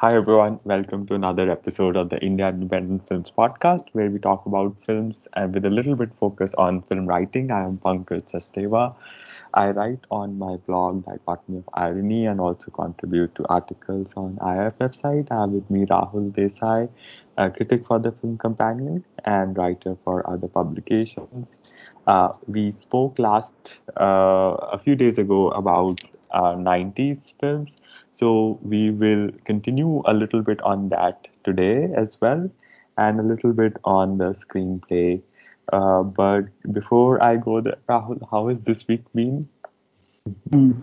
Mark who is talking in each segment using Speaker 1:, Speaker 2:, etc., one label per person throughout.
Speaker 1: Hi everyone, welcome to another episode of the India Independent Films Podcast, where we talk about films and with a little bit focus on film writing. I am Pankaj Sachdeva. I write on my blog, Dichotomy of Irony, and also contribute to articles on IF website. I have with me Rahul Desai, a critic for the Film Companion and writer for other publications. Uh, we spoke last uh, a few days ago about uh, 90s films so we will continue a little bit on that today as well, and a little bit on the screenplay. Uh, but before I go there, Rahul, how has this week been?
Speaker 2: Mm.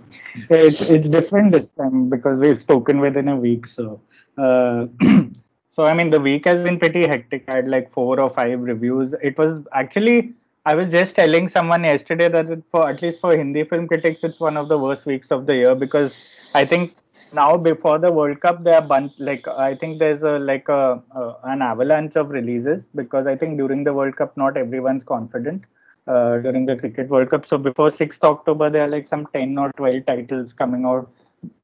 Speaker 2: It's it's different this time because we've spoken within a week. So, uh, so I mean, the week has been pretty hectic. I had like four or five reviews. It was actually I was just telling someone yesterday that for at least for Hindi film critics, it's one of the worst weeks of the year because I think now before the World Cup, there are bunch like I think there's a like a, a, an avalanche of releases because I think during the World Cup, not everyone's confident uh, during the Cricket World Cup. So before 6th October, there are like some 10 or 12 titles coming out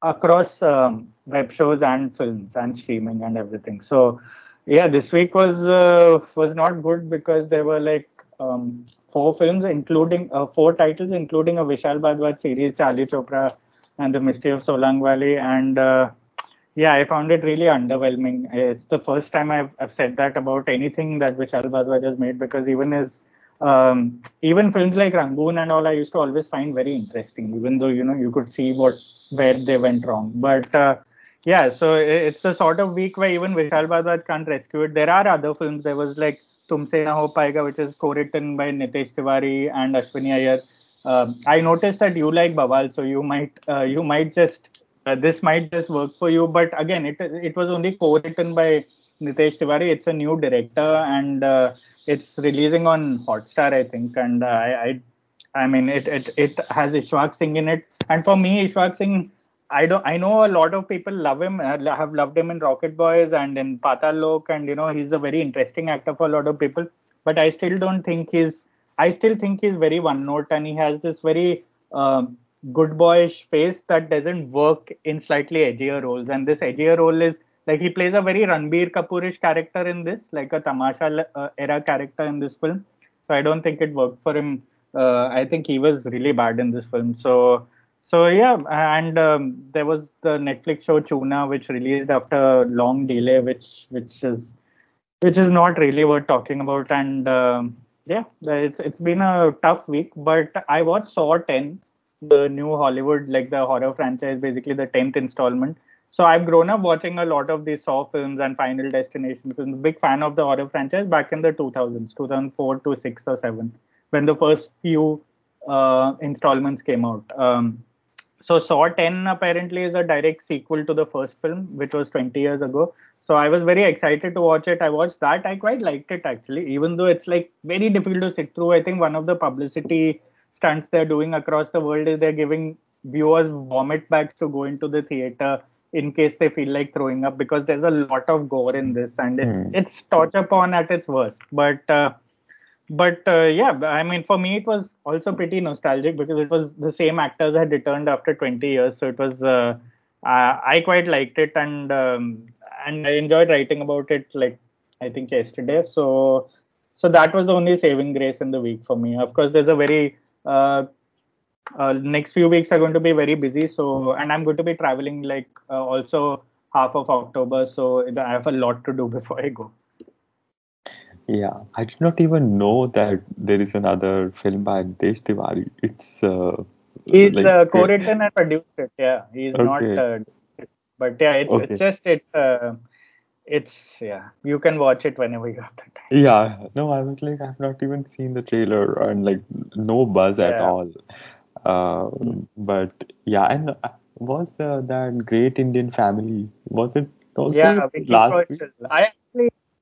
Speaker 2: across um, web shows and films and streaming and everything. So yeah, this week was uh, was not good because there were like um, four films, including uh, four titles, including a Vishal Bhardwaj series, Charlie Chopra and the Mystery of Solang Valley. And uh, yeah, I found it really underwhelming. It's the first time I've, I've said that about anything that Vishal Bhardwaj has made because even his um, even films like Rangoon and all, I used to always find very interesting, even though you know you could see what where they went wrong. But uh, yeah, so it's the sort of week where even Vishal Bhardwaj can't rescue it. There are other films. There was like Na Ho Paega, which is co-written by Nitesh Tiwari and Ashwini Iyer um, I noticed that you like Bawal, so you might uh, you might just uh, this might just work for you. But again, it it was only co-written by Nitesh Tiwari. It's a new director, and uh, it's releasing on Hotstar, I think. And uh, I, I I mean, it it it has Ishwak Singh in it, and for me, Ishwak Singh. I don't. I know a lot of people love him. Uh, have loved him in Rocket Boys and in Paatal Lok, and you know he's a very interesting actor for a lot of people. But I still don't think he's I still think he's very one note and he has this very um, good boyish face that doesn't work in slightly edgier roles. And this edgier role is like he plays a very Ranbir Kapoorish character in this, like a Tamasha uh, era character in this film. So I don't think it worked for him. Uh, I think he was really bad in this film. So so yeah, and um, there was the Netflix show Choona, which released after a long delay, which which is which is not really worth talking about. And um, yeah, it's it's been a tough week, but I watched Saw 10, the new Hollywood like the horror franchise, basically the 10th installment. So I've grown up watching a lot of these Saw films and Final Destination films. Big fan of the horror franchise back in the 2000s, 2004 to six or seven, when the first few uh, installments came out. Um, so Saw 10 apparently is a direct sequel to the first film, which was 20 years ago. So I was very excited to watch it. I watched that. I quite liked it actually, even though it's like very difficult to sit through. I think one of the publicity stunts they're doing across the world is they're giving viewers vomit bags to go into the theater in case they feel like throwing up because there's a lot of gore in this and it's mm. it's torture porn at its worst. But uh, but uh, yeah, I mean for me it was also pretty nostalgic because it was the same actors had returned after 20 years, so it was. Uh, I quite liked it and um, and I enjoyed writing about it like I think yesterday. So so that was the only saving grace in the week for me. Of course, there's a very uh, uh, next few weeks are going to be very busy. So and I'm going to be traveling like uh, also half of October. So I have a lot to do before I go.
Speaker 1: Yeah, I did not even know that there is another film by Nitesh Tiwari. It's uh,
Speaker 2: he's like, uh, co-written and produced it. Yeah, he's okay. not uh, but yeah, it's okay. it's just it. Uh, it's yeah, you can watch it whenever you have the time.
Speaker 1: Yeah, no, I was like, I've not even seen the trailer and like no buzz yeah. at all. Uh, mm. But yeah, and uh, was uh, that Great Indian Family? Was it also
Speaker 2: yeah, last week? I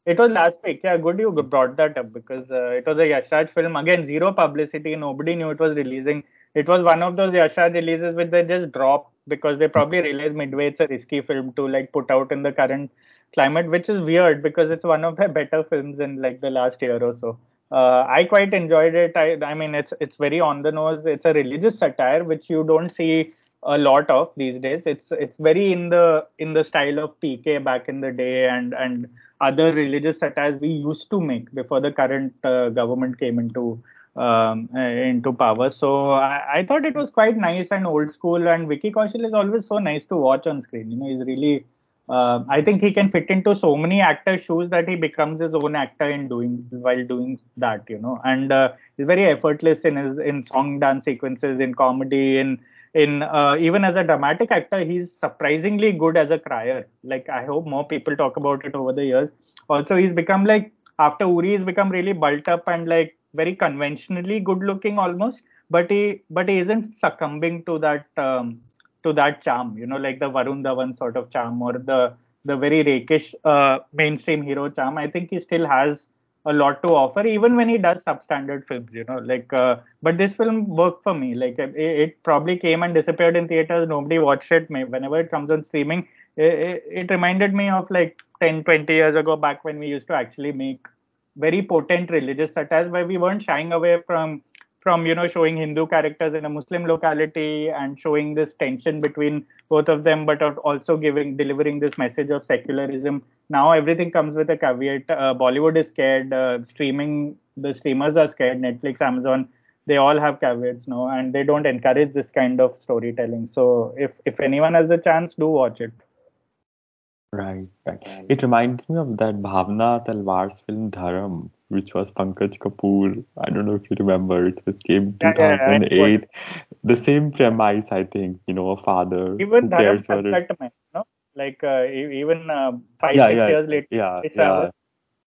Speaker 2: it was last week. Yeah, good you brought that up because uh, it was a Yash film. Again, zero publicity. Nobody knew it was releasing. It was one of those Yash releases which they just dropped because they probably realized midway it's a risky film to like put out in the current climate, which is weird because it's one of the better films in like the last year or so. Uh, I quite enjoyed it. I, I mean, it's it's very on the nose. It's a religious satire which you don't see a lot of these days. It's it's very in the in the style of PK back in the day and and other religious satires we used to make before the current uh, government came into um, uh, into power. So I, I, thought it was quite nice and old school. And Vicky Kaushal is always so nice to watch on screen. You know, he's really. Uh, I think he can fit into so many actors' shoes that he becomes his own actor in doing while doing that. You know, and uh, he's very effortless in his in song dance sequences, in comedy, in in uh, even as a dramatic actor, he's surprisingly good as a crier. Like I hope more people talk about it over the years. Also, he's become like after Uri, he's become really bulked up and like very conventionally good looking almost. But he but he isn't succumbing to that um, to that charm. You know, like the Varun Dhawan sort of charm or the the very rakish uh, mainstream hero charm. I think he still has a lot to offer even when he does substandard films you know like uh, but this film worked for me. Like it, it, probably came and disappeared in theaters. Nobody watched it. Whenever it comes on streaming it, it, reminded me of like 10 20 years ago back when we used to actually make very potent religious satires where we weren't shying away from from you know showing hindu characters in a muslim locality and showing this tension between both of them but also giving delivering this message of secularism. Now everything comes with a caveat. Uh, bollywood is scared. Uh, streaming the streamers are scared. Netflix amazon they all have caveats now and they don't encourage this kind of storytelling. So if if anyone has the chance do watch it
Speaker 1: Right, right. It reminds me of that Bhavna Talwar's film Dharam, which was Pankaj Kapoor. I don't know if you remember. It was came
Speaker 2: Yeah, yeah, yeah,
Speaker 1: 2008. The same premise, I think. You know, a father
Speaker 2: even
Speaker 1: who
Speaker 2: Dharam
Speaker 1: cares for
Speaker 2: no? Like uh, e- even uh, five
Speaker 1: Yeah,
Speaker 2: six
Speaker 1: yeah,
Speaker 2: years later,
Speaker 1: yeah,
Speaker 2: he
Speaker 1: yeah,
Speaker 2: travels.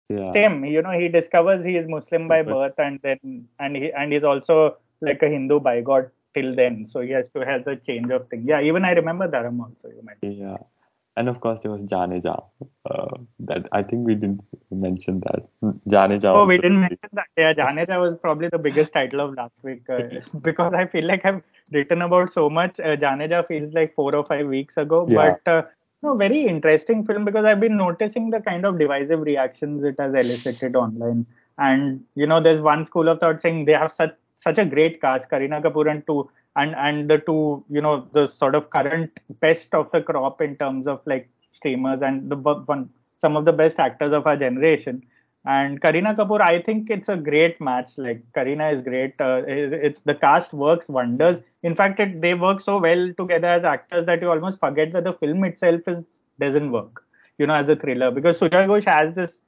Speaker 1: yeah.
Speaker 2: Same, you know, he discovers he is Muslim by birth, and then and he and he's also like a Hindu by God till then. So he has to have the change of thing. Yeah, even I remember Dharam also. You might.
Speaker 1: yeah. And of course, there was Jaane Jaan. Uh, that I think we didn't mention that. Jaane Jaan
Speaker 2: Oh, we didn't mention that. Yeah, Jaane Jaan was probably the biggest title of last week uh, because I feel like I've written about so much. Uh, Jaane Jaan feels like four or five weeks ago,
Speaker 1: Yeah.
Speaker 2: but uh, no, very interesting film because I've been noticing the kind of divisive reactions it has elicited online. And you know, there's one school of thought saying they have such such a great cast, Kareena Kapoor and two and and the two, you know, the sort of current best of the crop in terms of like streamers and the one some of the best actors of our generation. And Kareena Kapoor, I think it's a great match. Like Kareena is great. Uh, it's the cast works wonders. In fact, it, they work so well together as actors that you almost forget that the film itself is doesn't work. You know, as a thriller because Sujoy Ghosh has this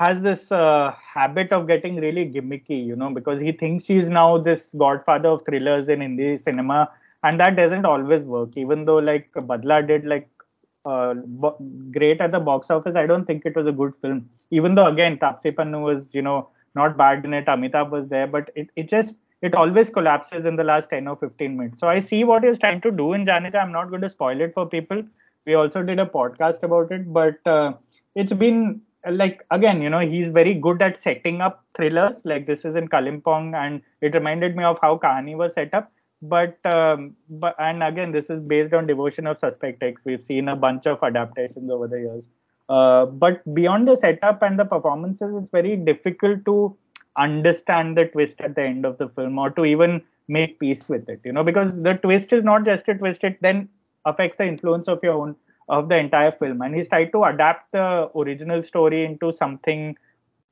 Speaker 2: has this uh, habit of getting really gimmicky, you know, because he thinks he's now this godfather of thrillers in Hindi cinema, and that doesn't always work. Even though like Badla did like uh, bo- great at the box office, I don't think it was a good film. Even though again Taapsee Pannu was you know not bad in it, Amitabh was there, but it, it just it always collapses in the last 10 or 15 minutes. So I see what he's trying to do in Jaane Jaan. I'm not going to spoil it for people. We also did a podcast about it, but uh, it's been like again, you know, he's very good at setting up thrillers. Like this is in Kalimpong, and it reminded me of how Kahani was set up. But um, but and again, this is based on Devotion of Suspect X. We've seen a bunch of adaptations over the years. Uh, but beyond the setup and the performances, it's very difficult to understand the twist at the end of the film or to even make peace with it. You know, because the twist is not just a twist; it then affects the influence of your own of the entire film. And he's tried to adapt the original story into something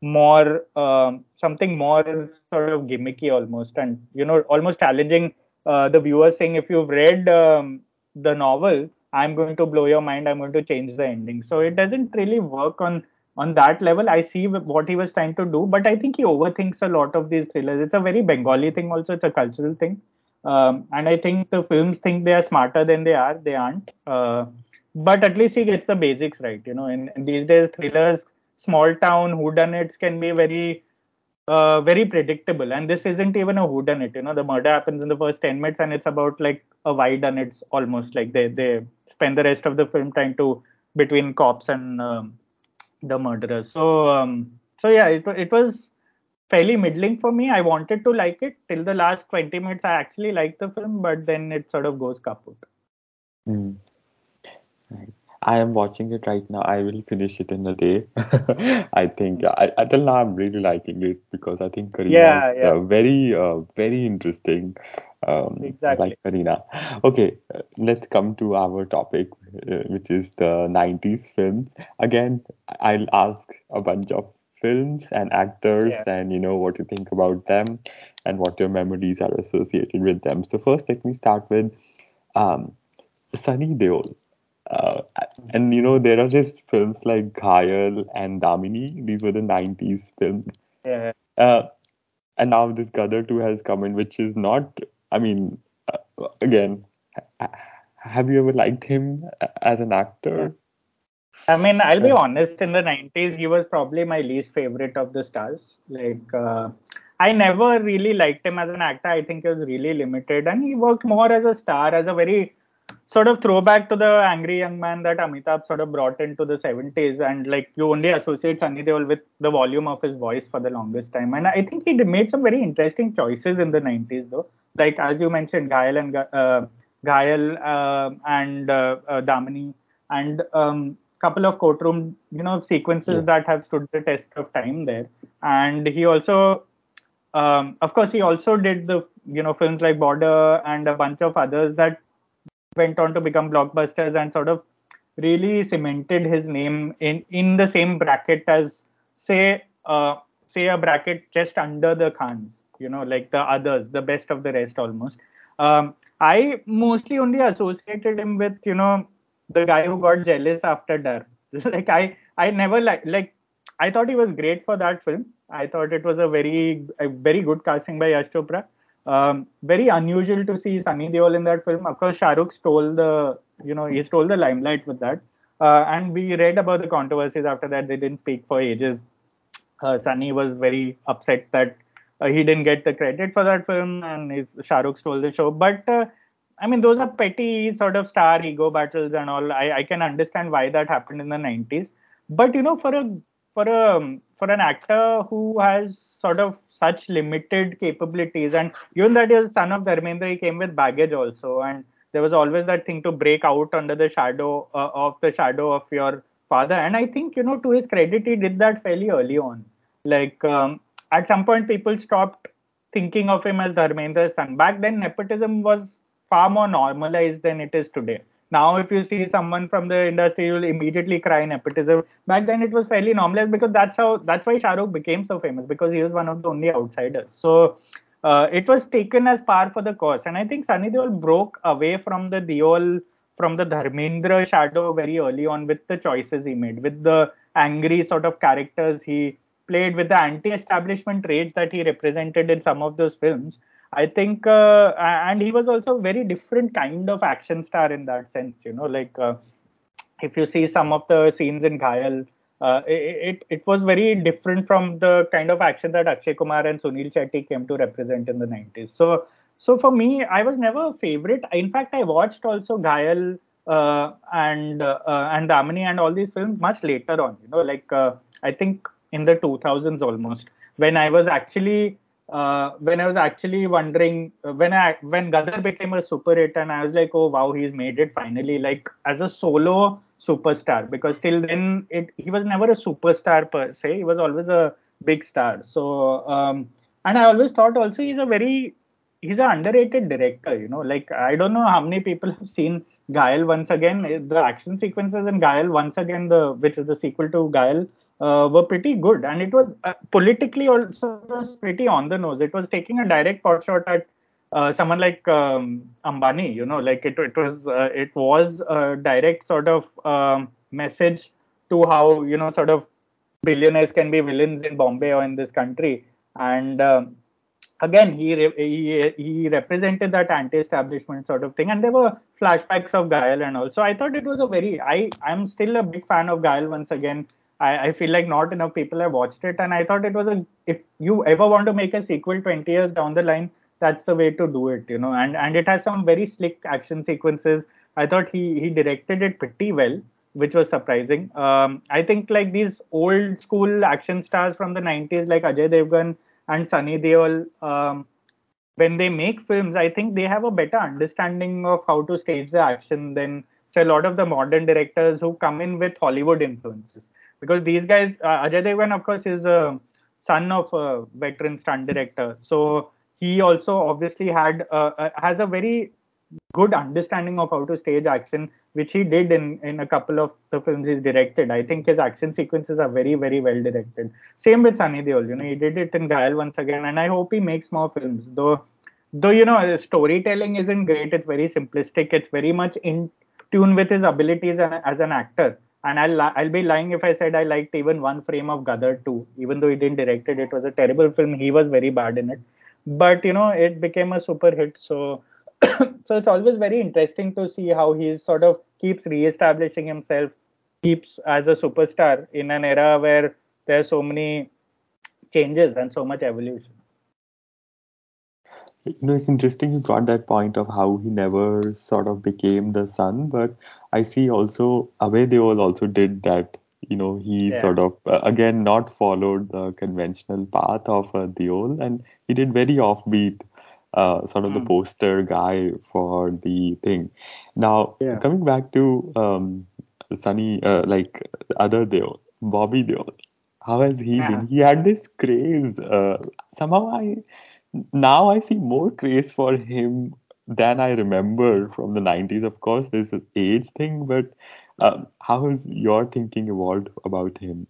Speaker 2: more um, something more sort of gimmicky almost. And you know almost challenging uh, the viewer saying if you've read um, the novel i'm going to blow your mind. I'm going to change the ending. So it doesn't really work on on that level. I see what he was trying to do but i think he overthinks a lot of these thrillers. It's a very bengali thing also. It's a cultural thing. Um, and i think the films think they are smarter than they are. They aren't. Uh, but at least he gets the basics right. You know, in, in these days, thrillers, small town whodunits can be very, uh, very predictable. And this isn't even a whodunit. You know, the murder happens in the first ten minutes, and it's about like a whodunit almost. Like they they spend the rest of the film trying to between cops and um, the murderer. So um, so yeah, it it was fairly middling for me. I wanted to like it till the last 20 minutes. I actually liked the film, but then it sort of goes kaput.
Speaker 1: Mm. I am watching it right now. I will finish it in a day. I think I, until now I'm really liking it because I think Kareena
Speaker 2: Yeah,
Speaker 1: is
Speaker 2: yeah.
Speaker 1: uh, very, uh, very interesting. um,
Speaker 2: Exactly.
Speaker 1: like Kareena. Okay, uh, let's come to our topic, uh, which is the 90s films. Again, I'll ask a bunch of films and actors
Speaker 2: Yeah.
Speaker 1: and you know what you think about them and what your memories are associated with them. So first, let me start with um, Sunny Deol. Uh, and you know there are just films like Ghayal and Damini. These were the 90s films.
Speaker 2: Yeah.
Speaker 1: Uh, and now this Gadar 2 has come in, which is not. I mean, uh, again, have you ever liked him as an actor?
Speaker 2: I mean, I'll be honest. In the '90s, he was probably my least favorite of the stars. Like, uh, I never really liked him as an actor. I think he was really limited, and he worked more as a star, as a very sort of throwback to the angry young man that Amitabh sort of brought into the 70s. And like, you only associate Sunny Deol with the volume of his voice for the longest time. And I think he made some very interesting choices in the 90s, though. Like as you mentioned, Ghayal and Ga- uh, Ghayal uh, and uh, uh, Damini and um, couple of courtroom you know sequences
Speaker 1: Yeah.
Speaker 2: that have stood the test of time there and he also um, of course he also did the you know films like border and a bunch of others that went on to become blockbusters and sort of really cemented his name in in the same bracket as say uh, say a bracket just under the khans you know like the others the best of the rest almost. Um, i mostly only associated him with you know the guy who got jealous after Darr. Like i i never like like i thought he was great for that film. I thought it was a very a very good casting by yash chopra um, very unusual to see Sunny Deol in that film. Of course, Shah Rukh stole the, you know, he stole the limelight with that. Uh, and we read about the controversies after that. They didn't speak for ages. Uh, Sunny was very upset that uh, he didn't get the credit for that film, and his, Shah Rukh stole the show. But uh, I mean, those are petty sort of star ego battles and all. I, I can understand why that happened in the 90s. But you know, for a for a for an actor who has sort of such limited capabilities, and given that he son of Dharmendra, he came with baggage also, and there was always that thing to break out under the shadow uh, of the shadow of your father. And I think you know, to his credit, he did that fairly early on. Like um, at some point, people stopped thinking of him as Dharmendra's son. Back then, nepotism was far more normalized than it is today. Now, if you see someone from the industry, you'll immediately cry nepotism. Back then, it was fairly normalized because that's how that's why Shah Rukh became so famous because he was one of the only outsiders. So uh, it was taken as par for the course, and I think Sunny Deol broke away from the Deol from the Dharmendra shadow very early on with the choices he made, with the angry sort of characters he played, with the anti-establishment rage that he represented in some of those films. I think, uh, and he was also a very different kind of action star in that sense. You know, like uh, if you see some of the scenes in Ghayal, uh, it, it it was very different from the kind of action that Akshay Kumar and Sunil Shetty came to represent in the 90s. So so for me, I was never a favorite. In fact, I watched also Ghayal uh, and uh, and Damini and all these films much later on. You know, like uh, I think in the 2000s almost when I was actually uh, when I was actually wondering uh, when I when Gadar became a super hit and I was like, oh wow, he's made it finally, like as a solo superstar because till then it he was never a superstar per se. He was always a big star. So um, and I always thought also he's a very he's an underrated director. You know, like I don't know how many people have seen Ghayal once again. The action sequences in Ghayal once again, the which is the sequel to Ghayal, uh, were pretty good, and it was uh, politically also was pretty on the nose. It was taking a direct pot shot at uh, someone like um, Ambani. You know, like it, it was uh, it was a direct sort of um, message to how you know sort of billionaires can be villains in Bombay or in this country, and um, again he, re- he he represented that anti-establishment sort of thing and there were flashbacks of Ghayal and all so i thought it was a very i i'm still a big fan of Ghayal once again I, I feel like not enough people have watched it. And i thought it was a if you ever want to make a sequel 20 years down the line that's the way to do it you know. And and it has some very slick action sequences. I thought he he directed it pretty well which was surprising. Um i think like these old school action stars from the 90s like ajay devgan and Sunny Deol, um, when they make films, I think they have a better understanding of how to stage the action than say a lot of the modern directors who come in with Hollywood influences. Because these guys, uh, Ajay Devgan, of course, is a son of a veteran stunt director, so he also obviously had uh, has a very good understanding of how to stage action, which he did in in a couple of the films he's directed. I think his action sequences are very very well directed. Same with Sunny Deol, you know, he did it in Ghayal once again, and I hope he makes more films. Though though you know storytelling isn't great, it's very simplistic. It's very much in tune with his abilities as an actor. And I'll I'll be lying if I said I liked even one frame of Gadar 2, even though he didn't direct it. It was a terrible film. He was very bad in it, but you know it became a super hit. So so it's always very interesting to see how he sort of keeps re-establishing himself, keeps as a superstar in an era where there are so many changes and so much evolution.
Speaker 1: You know, it's interesting you got that point of how he never sort of became the son, but I see also Abhay Deol also did that. You know, he yeah. sort of uh, again not followed the conventional path of uh, Deol, and he did very offbeat uh, sort of mm. the hmm. poster guy for the thing. Now, yeah. coming back to um, Sunny, uh, like other Deol, Bobby Deol, how has he yeah. been? He had this craze. Uh, somehow, I now I see more craze for him than I remember from the 90s. Of course, there's an age thing, but uh, how has your thinking evolved about him?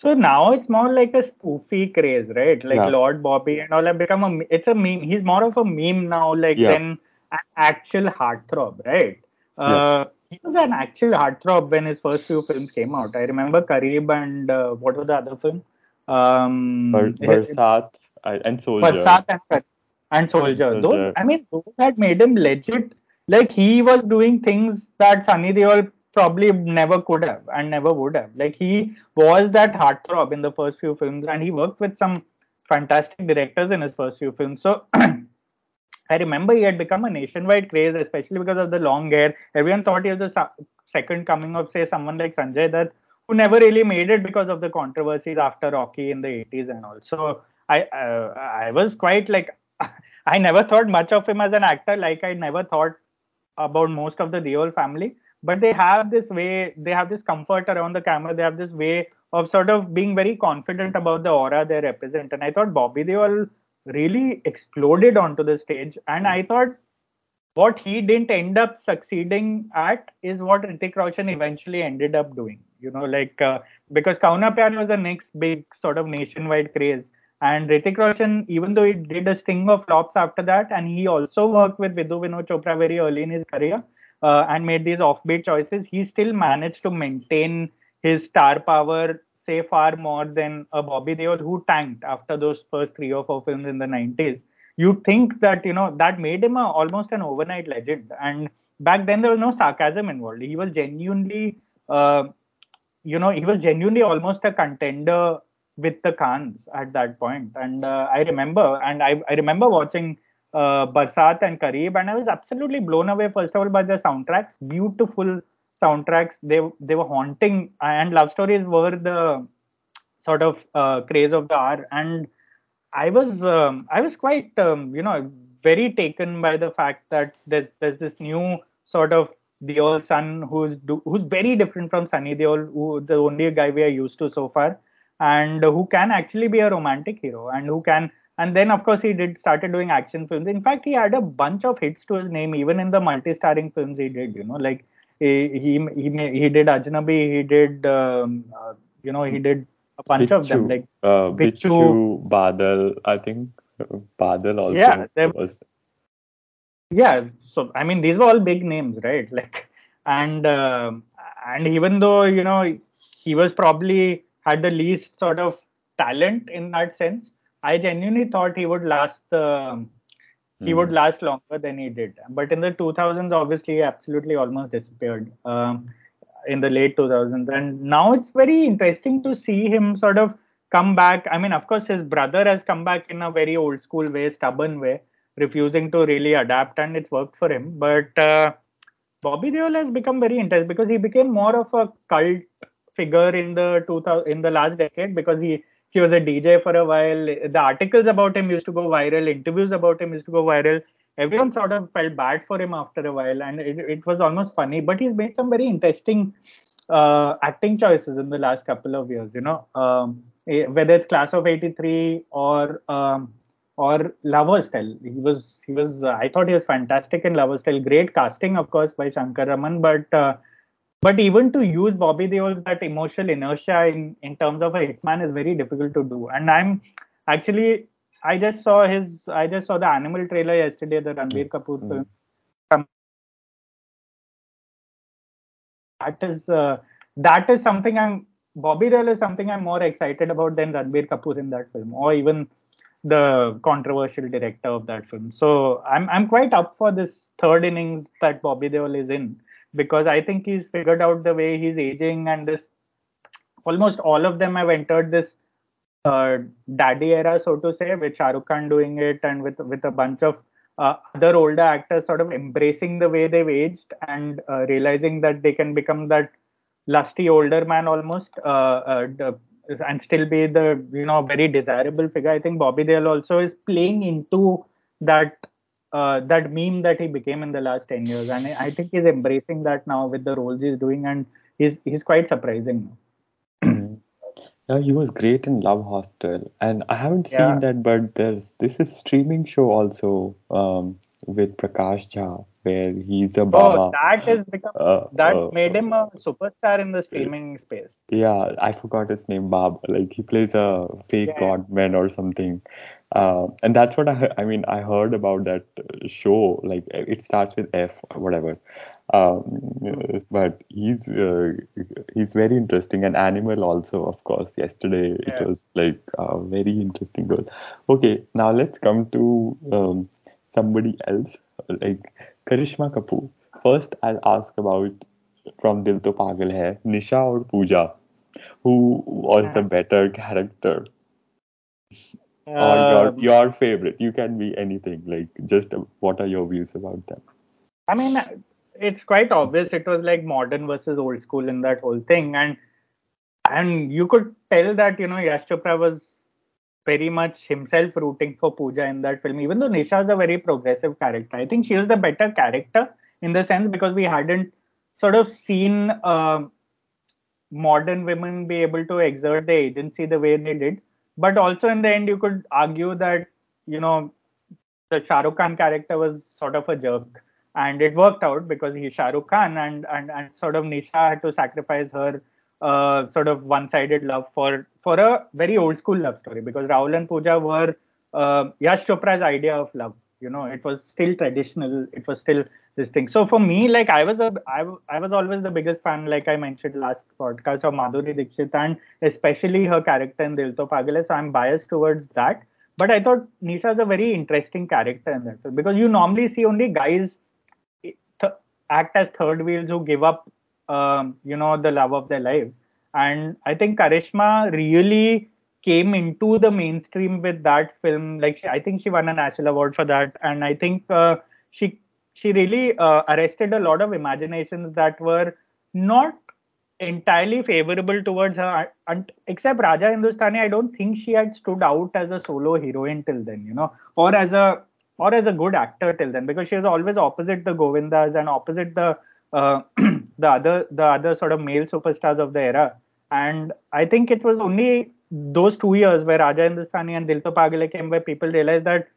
Speaker 2: So now it's more like a spoofy craze, right? Like yeah. Lord Bobby and all have become a. It's a meme. He's more of a meme now, like yeah. than an actual heartthrob, right? Uh, He was an actual heartthrob when his first few films came out. I remember Kareeb and uh, what was the other film? Um,
Speaker 1: Barsat and Soldier.
Speaker 2: Barsat and, and Soldier. Those, I mean, those had made him legit. Like he was doing things that Sunny Deol probably never could have and never would have. Like he was that heartthrob in the first few films, and he worked with some fantastic directors in his first few films. So I remember he had become a nationwide craze, especially because of the long hair. Everyone thought he was the second coming of, say, someone like Sanjay Dutt, who never really made it because of the controversies after Rocky in the 80s and all. So I uh, I was quite like I never thought much of him as an actor, like I never thought about most of the Deol family. But they have this way they have this comfort around the camera. They have this way of sort of being very confident about the aura they represent. And i thought bobby deol really exploded onto the stage. And i thought what he didn't end up succeeding at is what Hrithik Roshan eventually ended up doing. You know, like uh, because Kaho Naa Pyar was the next big sort of nationwide craze, and Hrithik Roshan, even though he did a string of flops after that, and he also worked with Vidhu Vinod Chopra very early in his career, uh, and made these offbeat choices, he still managed to maintain his star power, say far more than a Bobby Deol who tanked after those first three or four films in the 90s. You think that you know that made him a, almost an overnight legend, and back then there was no sarcasm involved. He was genuinely, uh, you know, he was genuinely almost a contender with the Khans at that point. And uh, I remember, and I, I remember watching uh, Barsat and Kareeb, and I was absolutely blown away. First of all, by the soundtracks, beautiful soundtracks. They they were haunting, and love stories were the sort of uh, craze of the hour. And I was um, I was quite um, you know very taken by the fact that there's there's this new sort of Deol son who's do, who's very different from Sunny Deol, who the only guy we are used to so far, and who can actually be a romantic hero and who can and then of course he did started doing action films. In fact he had a bunch of hits to his name even in the multi-starring films he did you know like he he he, he did ajnabi he did um, uh, you know he did a bunch Bichu, of them like
Speaker 1: uh, Bichu, Bichu Badal I think Badal also yeah, was.
Speaker 2: Yeah so I mean these were all big names right? Like and uh, and even though you know he was probably had the least sort of talent in that sense I genuinely thought he would last the he mm. would hmm. last longer than he did. But in the 2000s, obviously, he absolutely almost disappeared um, in the late 2000s. And now it's very interesting to see him sort of come back. I mean, of course, his brother has come back in a very old school way, stubborn way, refusing to really adapt, and it's worked for him. But uh, Bobby Deol has become very interesting because he became more of a cult figure in the 2000 in the last decade because he he was a DJ for a while. The articles about him used to go viral. Interviews about him used to go viral. Everyone sort of felt bad for him after a while, and it, it was almost funny. But he's made some very interesting uh, acting choices in the last couple of years. You know, um, eh, whether it's Class of '83 or um, or Love Hostel. He was he was uh, I thought he was fantastic in Love Hostel. Great casting, of course, by Shankar Raman, but uh, but even to use Bobby Deol's that emotional inertia in in terms of a hitman is very difficult to do. And I'm actually I just saw his I just saw the Animal trailer yesterday, the Ranbir Kapoor mm. film. That is uh, that is something I'm Bobby Deol is something I'm more excited about than Ranbir Kapoor in that film, or even the controversial director of that film. So I'm I'm quite up for this third innings that Bobby Deol is in because I think he's figured out the way he's aging and this almost all of them have entered this uh, daddy era, so to say, with Shah Rukh Khan doing it and with with a bunch of uh, other older actors sort of embracing the way they've aged and uh, realizing that they can become that lusty older man almost uh, uh, and still be the you know very desirable figure. I think Bobby Deol also is playing into that uh, that meme that he became in the last 10 years and i think he's embracing that now with the roles he's doing and he's he's quite surprising
Speaker 1: yeah he was great in love hostel and i haven't yeah. seen that but there's this is streaming show also um, with prakash jha where he's a Baba.
Speaker 2: Oh, that is become uh, that uh, made him a superstar in the streaming space.
Speaker 1: Yeah, I forgot his name, Baba. Like he plays a fake yeah. godman or something. Uh, and that's what I I mean I heard about that show. Like it starts with F whatever. Um, but he's uh, he's very interesting An animal also of course yesterday yeah. it was like a very interesting girl okay now let's come to um, somebody else like Karishma Kapoor. First, I'll ask about from Dil To Pagal Hai, Nisha or Pooja, who was the better character? Or your um, your favorite? You can be anything. Like, just uh, what are your views about them?
Speaker 2: I mean, it's quite obvious. It was like modern versus old school in that whole thing, and and you could tell that you know Yash Chopra was very much himself rooting for Pooja in that film, even though Nisha is a very progressive character. I think she was the better character in the sense because we hadn't sort of seen uh, modern women be able to exert their agency the way they did. But also in the end, you could argue that, you know, the Shah Rukh Khan character was sort of a jerk. And it worked out because he's Shah Rukh Khan and, and, and sort of Nisha had to sacrifice her uh, sort of one-sided love for for a very old school love story because Rahul and Pooja were uh, Yash Chopra's idea of love. You know, it was still traditional. It was still this thing. So for me, like I was a I, I was always the biggest fan, like I mentioned last podcast of Madhuri Dixit and especially her character in Dil To. So I'm biased towards that. But I thought Nisha is a very interesting character in that because you normally see only guys th- act as third wheels who give up um, you know the love of their lives and i think karishma really came into the mainstream with that film like i think she won a national award for that and i think uh, she she really uh, arrested a lot of imaginations that were not entirely favorable towards her and except raja hindustani i don't think she had stood out as a solo heroine till then you know or as a or as a good actor till then because she was always opposite the govindas and opposite the uh, the other the other sort of male superstars of the era. And I think it was only those two years where Raja Hindustani and Dil To Pagal came where people realized that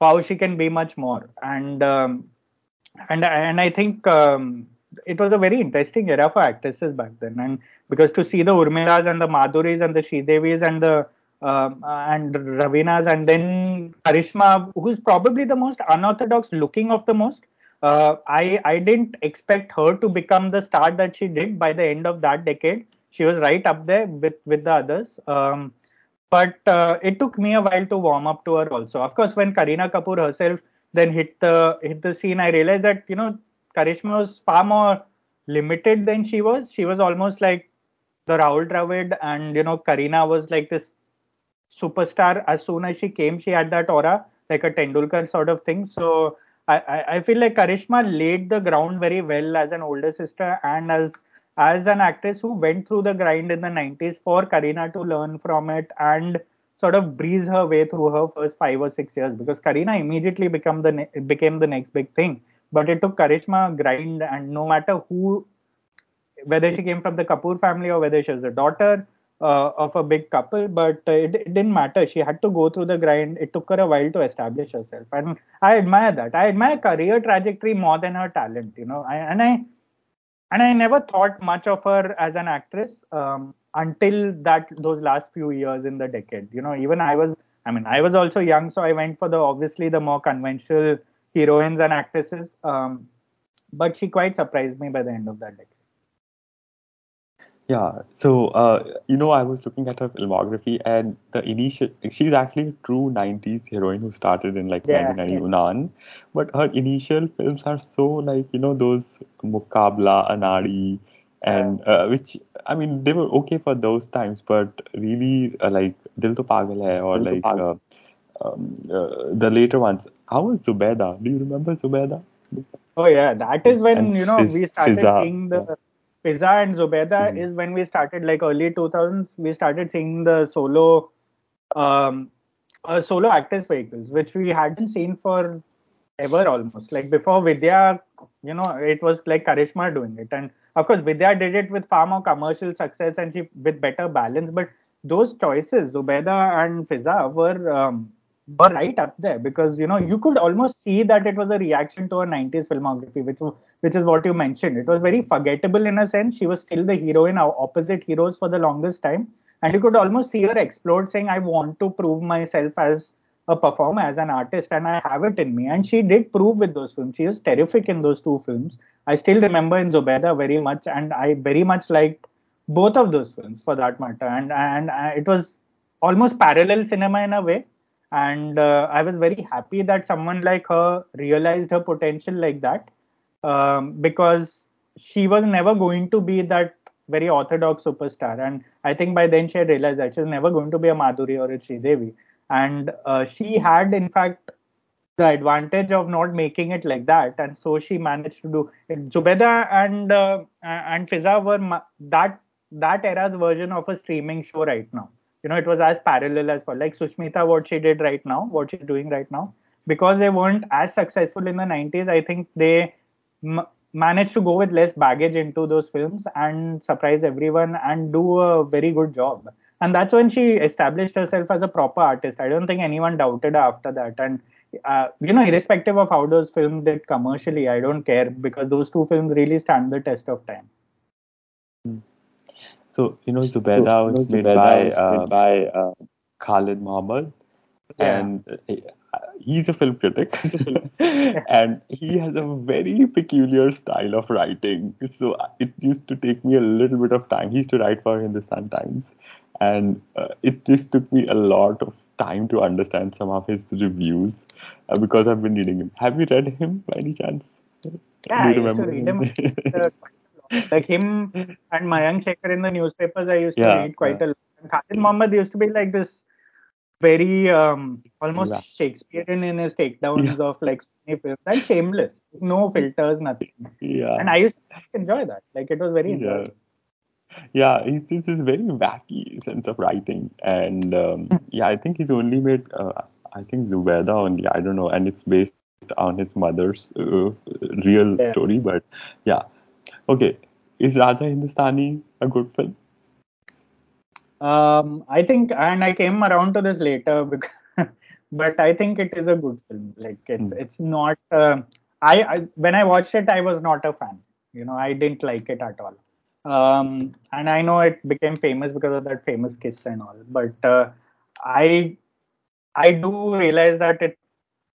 Speaker 2: wow she can be much more. And um, and and I think um, it was a very interesting era for actresses back then. And because to see the Urmilas and the Madhuris and the Sridevis and the uh, and Ravinas and then Karishma, who's probably the most unorthodox looking of the most, uh, I I didn't expect her to become the star that she did by the end of that decade. She was right up there with with the others. Um, but uh, it took me a while to warm up to her also. Of course, when Kareena Kapoor herself then hit the hit the scene, I realized that you know Karishma was far more limited than she was. She was almost like the Rahul Dravid, and you know Kareena was like this superstar. As soon as she came, she had that aura, like a Tendulkar sort of thing. So I, I feel like Karishma laid the ground very well as an older sister and as as an actress who went through the grind in the 90s for Karina to learn from it and sort of breeze her way through her first five or six years because Kareena immediately become the ne- became the next big thing. But it took Karishma grind and no matter who, whether she came from the Kapoor family or whether she was the daughter uh, of a big couple, but uh, it, it, didn't matter. She had to go through the grind. It took her a while to establish herself, and I admire that. I admire career trajectory more than her talent. You know, I, and I and I never thought much of her as an actress um, until that those last few years in the decade. You know, even I was. I mean, I was also young, so I went for the obviously the more conventional heroines and actresses. Um, but she quite surprised me by the end of that decade.
Speaker 1: Yeah, so uh, you know, I was looking at her filmography, and the initial she's actually a true '90s heroine who started in like
Speaker 2: Yeah,
Speaker 1: 1999, but her initial films are so like you know those Muqabla, Anari, and uh, which I mean they were okay for those times, but really uh, like Dil To Pagal Hai or
Speaker 2: Dil
Speaker 1: like uh, um, uh, the later ones. How was Zubeda? Do you remember Zubeda?
Speaker 2: Oh yeah, that is
Speaker 1: And
Speaker 2: when you know
Speaker 1: Fiz,
Speaker 2: we started seeing
Speaker 1: yeah.
Speaker 2: the Fiza and Zubeda
Speaker 1: Mhm.
Speaker 2: is when we started like early 2000s. We started seeing the solo, um, uh, solo actors vehicles, which we hadn't seen for ever almost. Like before Vidya, you know, it was like Karishma doing it, and of course Vidya did it with far more commercial success and she with better balance. But those choices, Zubeda and Fiza, were um, were right up there because you know you could almost see that it was a reaction to a 90s filmography, which which is what you mentioned. It was very forgettable in a sense. She was still the heroine, opposite heroes for the longest time, and you could almost see her explode, saying, "I want to prove myself as." A performer as an artist and I have it in me. And she did prove with those films. She was terrific in those two films. I still remember in Zubeda very much, and I very much liked both of those films for that matter. And and uh, it was almost parallel cinema in a way. And uh, I was very happy that someone like her realized her potential like that, um, because she was never going to be that very orthodox superstar. And I think by then she had realized that she was never going to be a Madhuri or a Sridevi and uh, she had in fact the advantage of not making it like that. And so she managed to do it. Zubeda and uh, and Fiza were ma- that that era's version of a streaming show right now. You know it was as parallel as well. Like Sushmita what she did right now what she's doing right now because they weren't as successful in the 90s I think they m- managed to go with less baggage into those films and surprise everyone and do a very good job and that's when she established herself as a proper artist. I don't think anyone doubted her after that. And uh, you know irrespective of how those films did commercially i don't care because those two films really stand the test of time.
Speaker 1: So, you know,
Speaker 2: So,
Speaker 1: Zubeda
Speaker 2: you know,
Speaker 1: was made
Speaker 2: Zubeda
Speaker 1: by
Speaker 2: was made
Speaker 1: uh,
Speaker 2: by, uh,
Speaker 1: Khalid Mohammed,
Speaker 2: yeah.
Speaker 1: And uh, he's a film critic,
Speaker 2: it's a film.
Speaker 1: and he has a very peculiar style of writing. So it used to take me a little bit of time. He used to write for Hindustan Times, and uh, it just took me a lot of time to understand some of his reviews uh, because I've been reading him. Have you read him by any chance?
Speaker 2: yeah
Speaker 1: Do
Speaker 2: i used to
Speaker 1: remember
Speaker 2: read
Speaker 1: him?
Speaker 2: him uh, quite a lot like him and mayank shekhar in the newspapers i used to
Speaker 1: yeah,
Speaker 2: read quite a lot and khalid mohammed used to be like this very um, almost
Speaker 1: yeah,
Speaker 2: Shakespearean in his
Speaker 1: yeah,
Speaker 2: takedowns of like so many films and shameless, no filters, nothing.
Speaker 1: Yeah.
Speaker 2: And I used to enjoy that. Like it was very
Speaker 1: yeah.
Speaker 2: enjoyable.
Speaker 1: Yeah, he's this very wacky sense of writing, and um, yeah, I think he's only made uh, I think Zubeda only. I don't know, and it's based on his mother's uh, real
Speaker 2: Yeah.
Speaker 1: story. But yeah, okay. Is Raja Hindustani a good film?
Speaker 2: Um, I think, and I came around to this later, because, but I think it is a good film. Like it's
Speaker 1: Hmm.
Speaker 2: it's not. Uh, I, I when I watched it, I was not a fan. You know, I didn't like it at all. Um, and I know it became famous because of that famous kiss and all. But uh, I I do realize that it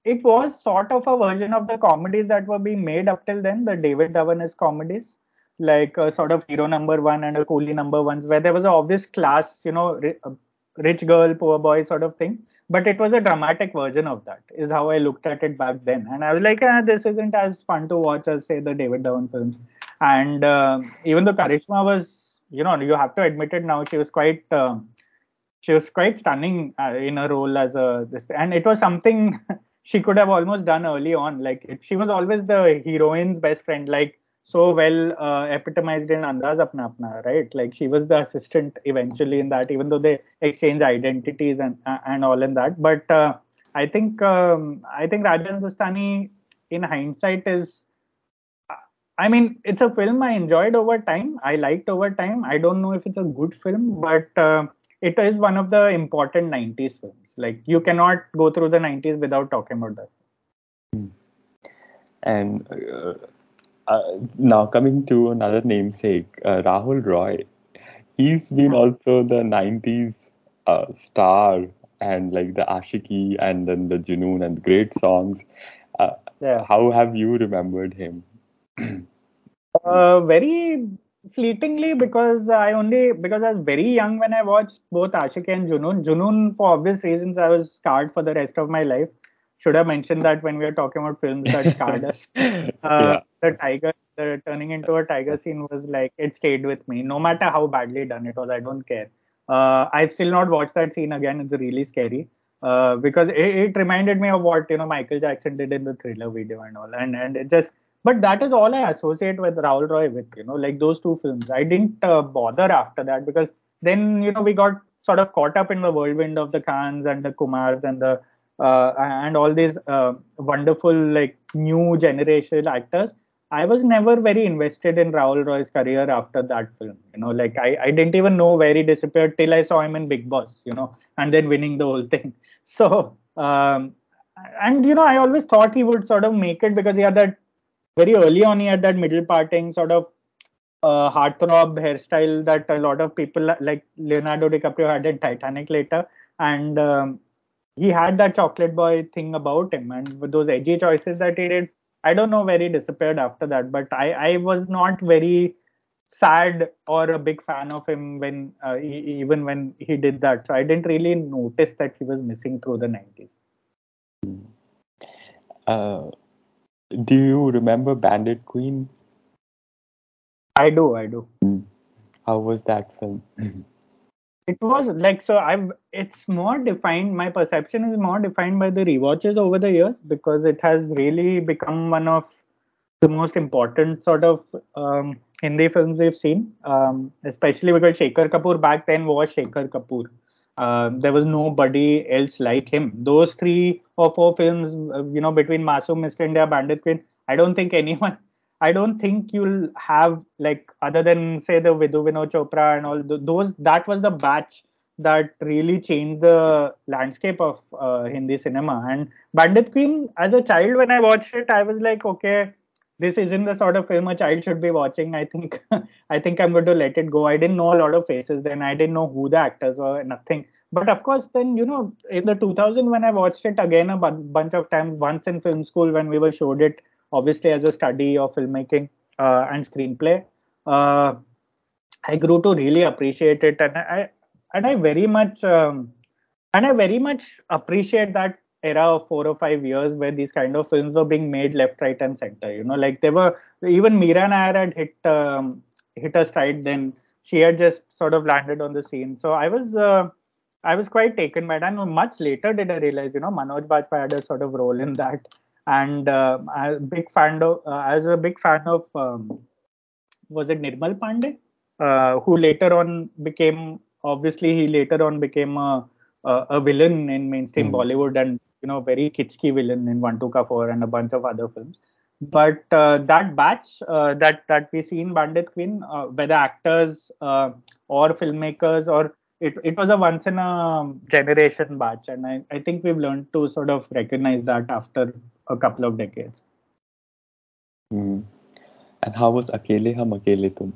Speaker 2: it was sort of a version of the comedies that were being made up till then, the David Dhawanis comedies, like a sort of hero number one and a coolie number ones, where there was an obvious class, you know, ri- uh, rich girl, poor boy sort of thing. But it was a dramatic version of that, is how I looked at it back then. And I was like, ah, this isn't as fun to watch as, say, the David Dhawan films. And uh, even though Karishma was, you know, you have to admit it now, she was quite. Uh, she was quite stunning uh, in her role as a this and it was something she could have almost done early on like she was always the heroine's best friend like so well uh, epitomized in andaz apna apna right like she was the assistant eventually in that even though they exchange identities and and all in that but uh, i think um, i think Raja Hindustani in hindsight is I mean, it's a film I enjoyed over time. I liked over time. I don't know if it's a good film, but uh, it is one of the important 90s films. Like, you cannot go through the 90s without talking about that.
Speaker 1: Hmm. And uh, uh, now coming to another namesake, uh, Rahul Roy. He's been also the 90s uh, star and like the Aashiqui and then the Junoon and great songs. Uh, yeah. How have you remembered him?
Speaker 2: uh, very fleetingly because I only because I was very young when I watched both Aashiqui and Junoon. Junoon, for obvious reasons, I was scarred for the rest of my life. Should have mentioned that when we were talking about films that scarred us. Uh, yeah. The tiger, the turning into a tiger scene was like it stayed with me, no matter how badly done it was. I don't care. Uh, I've still not watched that scene again. It's really scary uh, because it, it, reminded me of what you know Michael Jackson did in the Thriller video and all, and and it just. But that is all I associate with Rahul Roy with, you know, like those two films. I didn't uh, bother after that because then you know we got sort of caught up in the whirlwind of the Khans and the Kumars and the uh, and all these uh, wonderful like new generation actors I was never very invested in Rahul Roy's career after that film. You know, like I, I didn't even know where he disappeared till I saw him in Bigg Boss, you know, and then winning the whole thing. So, um, and you know, I always thought he would sort of make it because he had that very early on, he had that middle parting sort of uh, heartthrob hairstyle that a lot of people like Leonardo DiCaprio had in Titanic later. And um, he had that chocolate boy thing about him and with those edgy choices that he did I don't know where he disappeared after that, but I, I was not very sad or a big fan of him when uh, he, even when he did that. So I didn't really notice that he was missing through the 90s.
Speaker 1: Uh, do you remember Bandit Queen?
Speaker 2: I do, I do. Hmm.
Speaker 1: How was that film?
Speaker 2: it was like so i've it's more defined my perception is more defined by the rewatches over the years because it has really become one of the most important sort of um, Hindi films we've seen, um, especially because Shekhar Kapoor back then was Shekhar Kapoor. Uh, there was nobody else like him. Those three or four films, uh, you know, between Masoom, Mr. India, Bandit Queen, I don't think anyone I don't think you'll have like other than say the Vidhu Vinod Chopra and all those. That was the batch that really changed the landscape of uh, Hindi cinema. And Bandit Queen, as a child, when I watched it, I was like, okay, this isn't the sort of film a child should be watching. I think I think I'm going to let it go. I didn't know a lot of faces then. I didn't know who the actors were. Nothing. But of course, then you know, in the 2000 when I watched it again a bunch of times, once in film school when we were showed it obviously as a study of filmmaking uh, and screenplay uh, i grew to really appreciate it. And i and i very much um, and i very much appreciate that era of four or five years where these kind of films were being made left right and center you know? Like they were even Mira Nair had hit um, hit a stride then. She had just sort of landed on the scene. So i was uh, I was quite taken by it. And much later did I realize, you know, Manoj Bajpayee had a sort of role in that and uh, I'm big fan of uh, I was a big fan of um, was it Nirmal Pandey uh, who later on became obviously he later on became a a, a villain in mainstream mm. Bollywood and you know very kitschy villain in One Two Ka Four and a bunch of other films. But uh, that batch uh, that that we see in Bandit Queen, uh, whether actors or filmmakers or it, it was a once in a generation batch and I, I think we've learned to sort of recognize that after a couple of decades.
Speaker 1: Mm. And how was Akele Hum Akele Tum?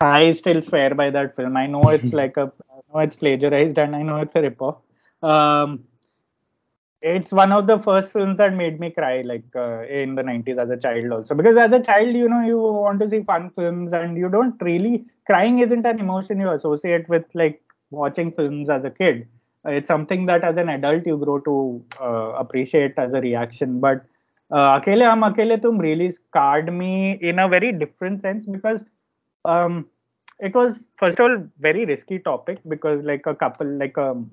Speaker 2: I still swear by that film. I know it's like a, I know it's plagiarized and I know it's a ripoff. Um, it's one of the first films that made me cry like uh, in the 90s as a child also because as a child you know you want to see fun films and you don't really crying isn't an emotion you associate with like watching films as a kid it's something that as an adult you grow to uh, appreciate as a reaction. But uh, Akele Hum Akele Tum really scarred me in a very different sense because um, it was first of all very risky topic because like a couple like a um,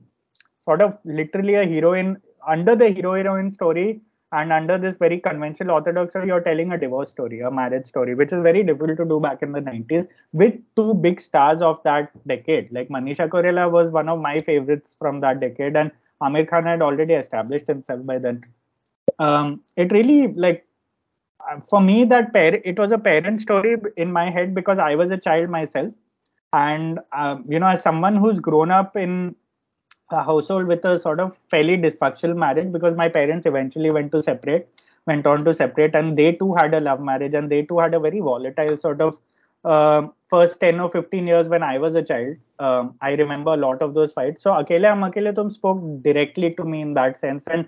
Speaker 2: sort of literally a heroine under the hero heroine story and under this very conventional orthodox you're telling a divorce story, a marriage story, which is very difficult to do back in the 90s with two big stars of that decade. Like Manisha Koirala was one of my favorites from that decade, and Aamir Khan had already established himself by then. Um, it really like for me that par- it was a parent story in my head because I was a child myself, and um, you know, as someone who's grown up in a household with a sort of fairly dysfunctional marriage because my parents eventually went to separate went on to separate and they too had a love marriage and they too had a very volatile sort of uh, first 10 or 15 years when i was a child. Um, i remember a lot of those fights. So akele hum akele tum spoke directly to me in that sense and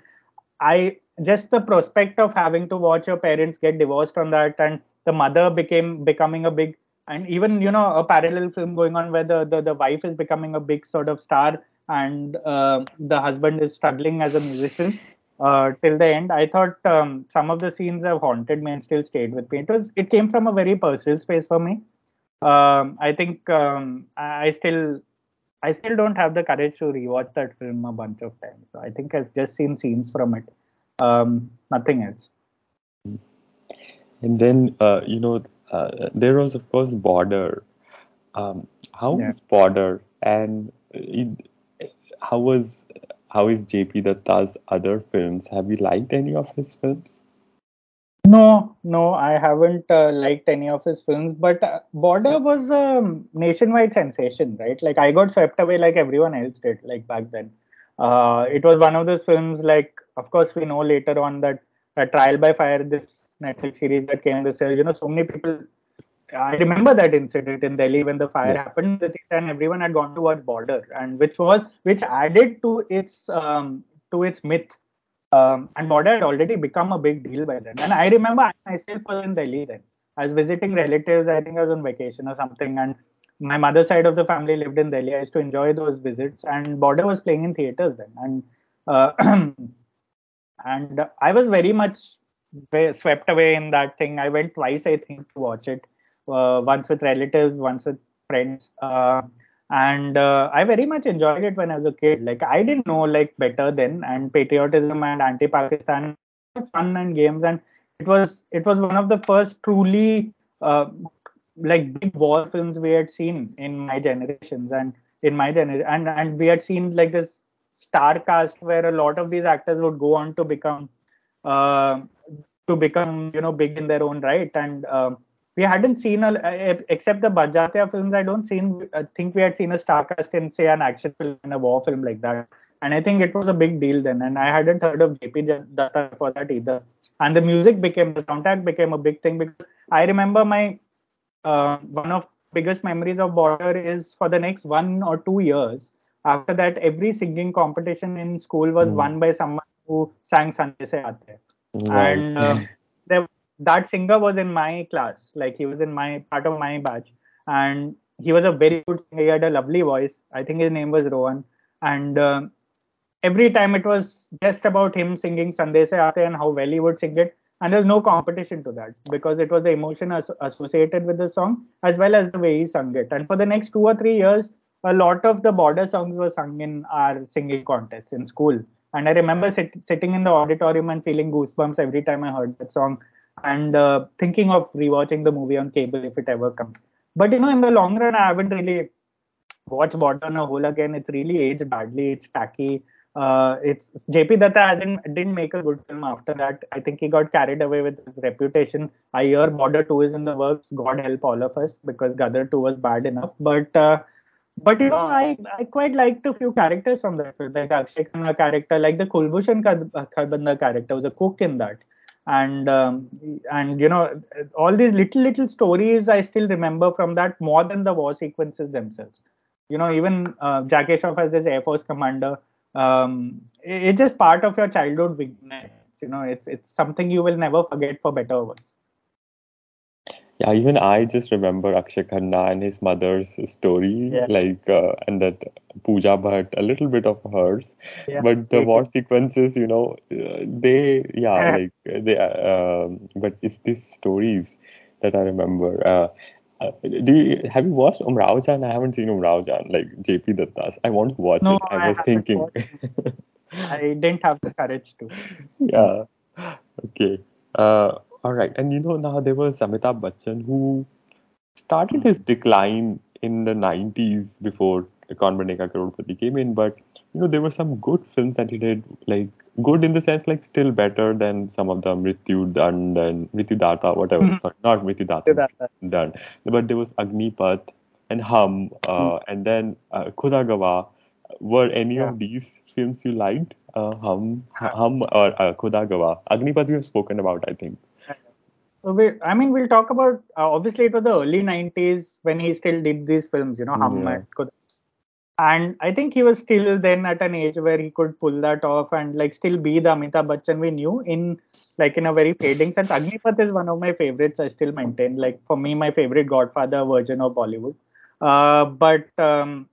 Speaker 2: i just the prospect of having to watch your parents get divorced on that and the mother became becoming a big and even you know a parallel film going on where the, the, the wife is becoming a big sort of star and uh, the husband is struggling as a musician uh, till the end. I thought um, some of the scenes have haunted me and still stayed with me. It was it came from a very personal space for me. Um, I think um, I still I still don't have the courage to rewatch that film a bunch of times. So I think I've just seen scenes from it, um, nothing else.
Speaker 1: And then uh, you know uh, there was of course Border. Um, how yeah. was Border and it, how was how is JP Dutta's other films? Have you liked any of his films?
Speaker 2: No, no, I haven't uh, liked any of his films. But uh, Border was a nationwide sensation, right? Like I got swept away like everyone else did, like back then. Uh, it was one of those films. Like, of course, we know later on that Trial by Fire, this Netflix series that came this year. You know, so many people I remember that incident in Delhi when the fire yeah. happened, and everyone had gone to watch Border, and which was which added to its um, to its myth. Um, and Border had already become a big deal by then. And I remember I myself was in Delhi then. I was visiting relatives. I think I was on vacation or something, and my mother's side of the family lived in Delhi. I used to enjoy those visits, and Border was playing in theaters then, and uh, and I was very much swept away in that thing. I went twice, I think, to watch it once with relatives, once with friends. Uh, and uh, I very much enjoyed it when I was a kid. Like I didn't know like better then, and patriotism and anti-Pakistan, fun and games, and it was it was one of the first truly uh, like big war films we had seen in my generations and in my generation, and and we had seen like this star cast where a lot of these actors would go on to become uh, to become you know big in their own right and we hadn't seen a except the Barjatya films. I don't seen I think we had seen a star cast in say an action film and a war film like that. And I think it was a big deal then. And I hadn't heard of JP Dutta for that either. And the music became the soundtrack became a big thing because I remember my uh, one of biggest memories of Border is for the next one or two years. After that, every singing competition in school was mm. won by someone who sang Sandese Aate. Right. And uh, there that singer was in my class like he was in my part of my batch and he was a very good singer. He had a lovely voice. I think his name was rohan. And uh, every time it was just about him singing Sandese Aate and how well he would sing it and there's no competition to that because it was the emotion as- associated with the song as well as the way he sung it. And for the next two or three years a lot of the border songs were sung in our singing contests in school. And i remember sit- sitting in the auditorium and feeling goosebumps every time i heard that song and uh, thinking of rewatching the movie on cable if it ever comes. But you know, in the long run, I haven't really watched Border on a whole again. It's really aged badly. It's tacky. Uh, it's JP Dutta hasn't didn't make a good film after that. I think he got carried away with his reputation. I hear Border 2 is in the works. God help all of us because Gadar 2 was bad enough. But uh, but you know, I I quite liked a few characters from that film, like the Akshay Khanna character, like the Kulbhushan Kharbanda character was a cook in that and um, and you know all these little little stories I still remember from that more than the war sequences themselves. You know, even uh, Jackie Shroff as this Air Force commander, um, it, it's just part of your childhood weakness. You know, it's it's something you will never forget for better or worse.
Speaker 1: Yeah, even I just remember Akshay Khanna and his mother's story, yeah. like, uh, and that Pooja Bhatt, a little bit of hers. Yeah. But the war sequences, you know, uh, they, yeah, like, they, uh, but it's these stories that I remember. Uh, uh, do you have you watched Umrao Jaan? I haven't seen Umrao Jaan, like JP Dutta's. I want to watch
Speaker 2: no,
Speaker 1: it. I, I was thinking.
Speaker 2: I didn't have the courage to.
Speaker 1: Yeah. Okay. Uh, all right. And you know, now there was Amitabh Bachchan who started his decline in the 90s before Kaun Banega Crorepati came in, but you know there were some good films that he did, like good in the sense like still better than some of the Mrityu Dand and Mrityu Datta, whatever.
Speaker 2: Mhm.
Speaker 1: Sorry, not Mrityu Dand. But there was Agnipath and Hum, uh, and then uh, Khuda Gawah. Were any
Speaker 2: Yeah.
Speaker 1: of these films you liked? Uh, hum, Hum or uh, Khuda Gawah? Agnipath we have spoken about, I think.
Speaker 2: So we, I mean, we'll talk about. Uh, obviously, it was the early '90s when he still did these films. You know, Hum
Speaker 1: Yeah.
Speaker 2: and I think he was still then at an age where he could pull that off and like still be the Amitabh Bachchan we knew in like in a very fading sense. Agnipath is one of my favorites. I still maintain like for me my favorite Godfather version of Bollywood. Uh, but um,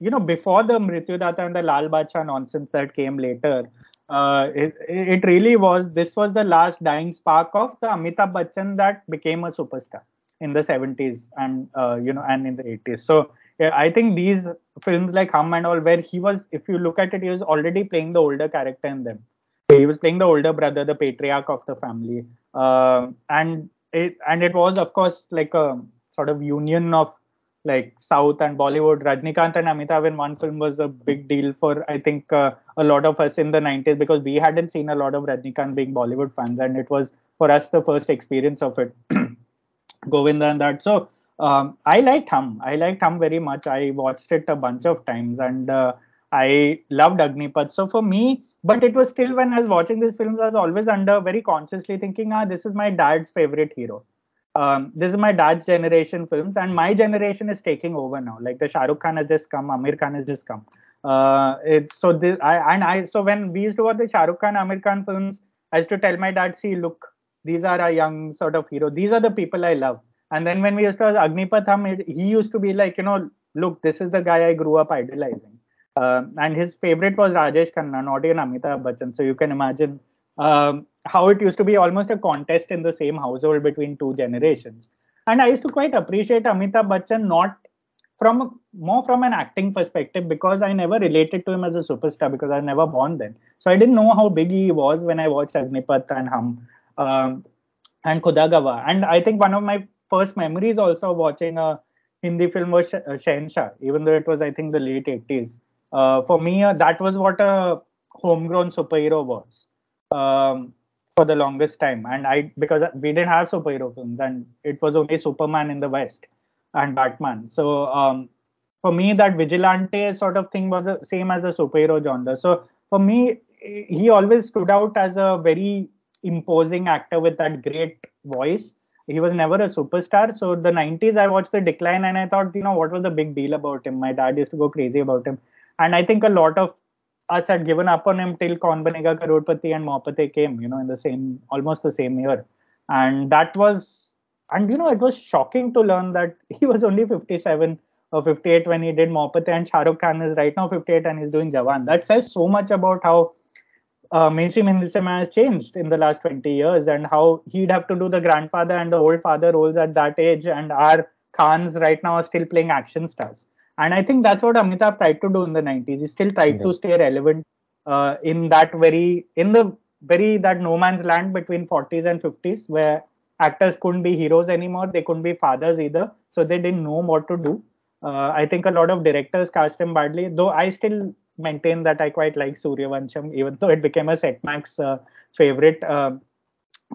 Speaker 2: you know before the Mrityu Datta and the Lal Badshah nonsense that came later, uh, it, it really was this was the last dying spark of the Amitabh Bachchan that became a superstar in the 70s and uh, you know and in the 80s. So yeah, I think these films like Hum and all, where he was, if you look at it, he was already playing the older character in them. He was playing the older brother, the patriarch of the family, uh, and it and it was of course like a sort of union of like South and Bollywood. Rajnikant and Amitabh in one film was a big deal for I think uh, a lot of us in the 90s because we hadn't seen a lot of Rajnikant being Bollywood fans, and it was for us the first experience of it. Govinda and that. So um, I liked Hum. I liked Hum very much. I watched it a bunch of times and uh, I loved Agnipath. So for me, but it was still when I was watching these films, I was always under very consciously thinking, ah, this is my dad's favorite hero. Um, this is my dad's generation films, and my generation is taking over now. Like the Shahrukh Khan has just come, Aamir Khan has just come. Uh, it's so this, I and I. So when we used to watch the Shahrukh Khan, Aamir Khan films, I used to tell my dad, see, look, these are our young sort of hero. These are the people I love. And then when we used to watch Agnipath it- he used to be like, you know, look, this is the guy I grew up idolizing. Um, and his favorite was Rajesh Khanna, not even Amitabh Bachchan. So you can imagine um, how it used to be almost a contest in the same household between two generations. And I used to quite appreciate Amitabh Bachchan not from more from an acting perspective because I never related to him as a superstar because I was never born then. So I didn't know how big he was when I watched Agnipath and Hum um, and Khuda Gawah. And I think one of my first memories also watching a Hindi film was Sh- uh, even though it was I think the late 80s. Uh, for me, uh, that was what a homegrown superhero was um, for the longest time. And I because we didn't have superhero films, and it was only Superman in the West and Batman. So um, for me, that vigilante sort of thing was the same as the superhero genre. So for me, he always stood out as a very imposing actor with that great voice. He was never a superstar. So the 90s, I watched the decline and I thought, you know, what was the big deal about him? My dad used to go crazy about him, and I think a lot of us had given up on him till Kaun Banega Crorepati and Mohabbatein came, you know, in the same, almost the same year. And that was, and you know, it was shocking to learn that he was only 57 or 58 when he did Mohabbatein and Shah Rukh Khan is right now 58 and he's doing Jawan. That says so much about how uh, mainstream Hindi cinema has changed in the last 20 years and how he'd have to do the grandfather and the old father roles at that age and our Khans right now are still playing action stars. And I think that's what Amitabh tried to do in the 90s. He still tried
Speaker 1: Yeah.
Speaker 2: to stay relevant uh, in that very, in the very, that no man's land between 40s and 50s where actors couldn't be heroes anymore. They couldn't be fathers either. So they didn't know what to do. Uh, I think a lot of directors cast him badly, though I still maintain that I quite like Sooryavansham, even though it became a Setmax uh, favorite. Um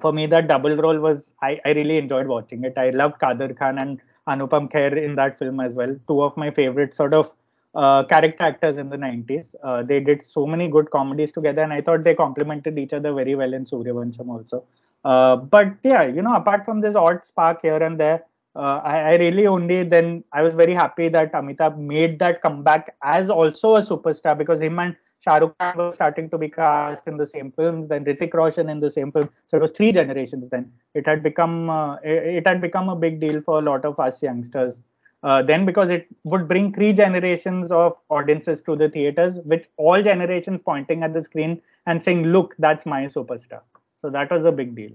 Speaker 2: for me, that double role was I, I really enjoyed watching it. I loved Kader Khan and Anupam Kher in that film as well. Two of my favorite sort of uh, character actors in the 90s. Uh, they did so many good comedies together, and I thought they complemented each other very well in Sooryavansham also. Uh, but yeah, you know, apart from this odd spark here and there, uh, I, I really only then I was very happy that Amitabh made that comeback as also a superstar because him and Shah Rukh Khan were starting to be cast in the same films, then Hrithik Roshan in the same film. So it was three generations then. It had become uh, it, it had become a big deal for a lot of us youngsters. Uh, then because it would bring three generations of audiences to the theaters, which all generations pointing at the screen and saying, "Look, that's my superstar." So that was a big deal.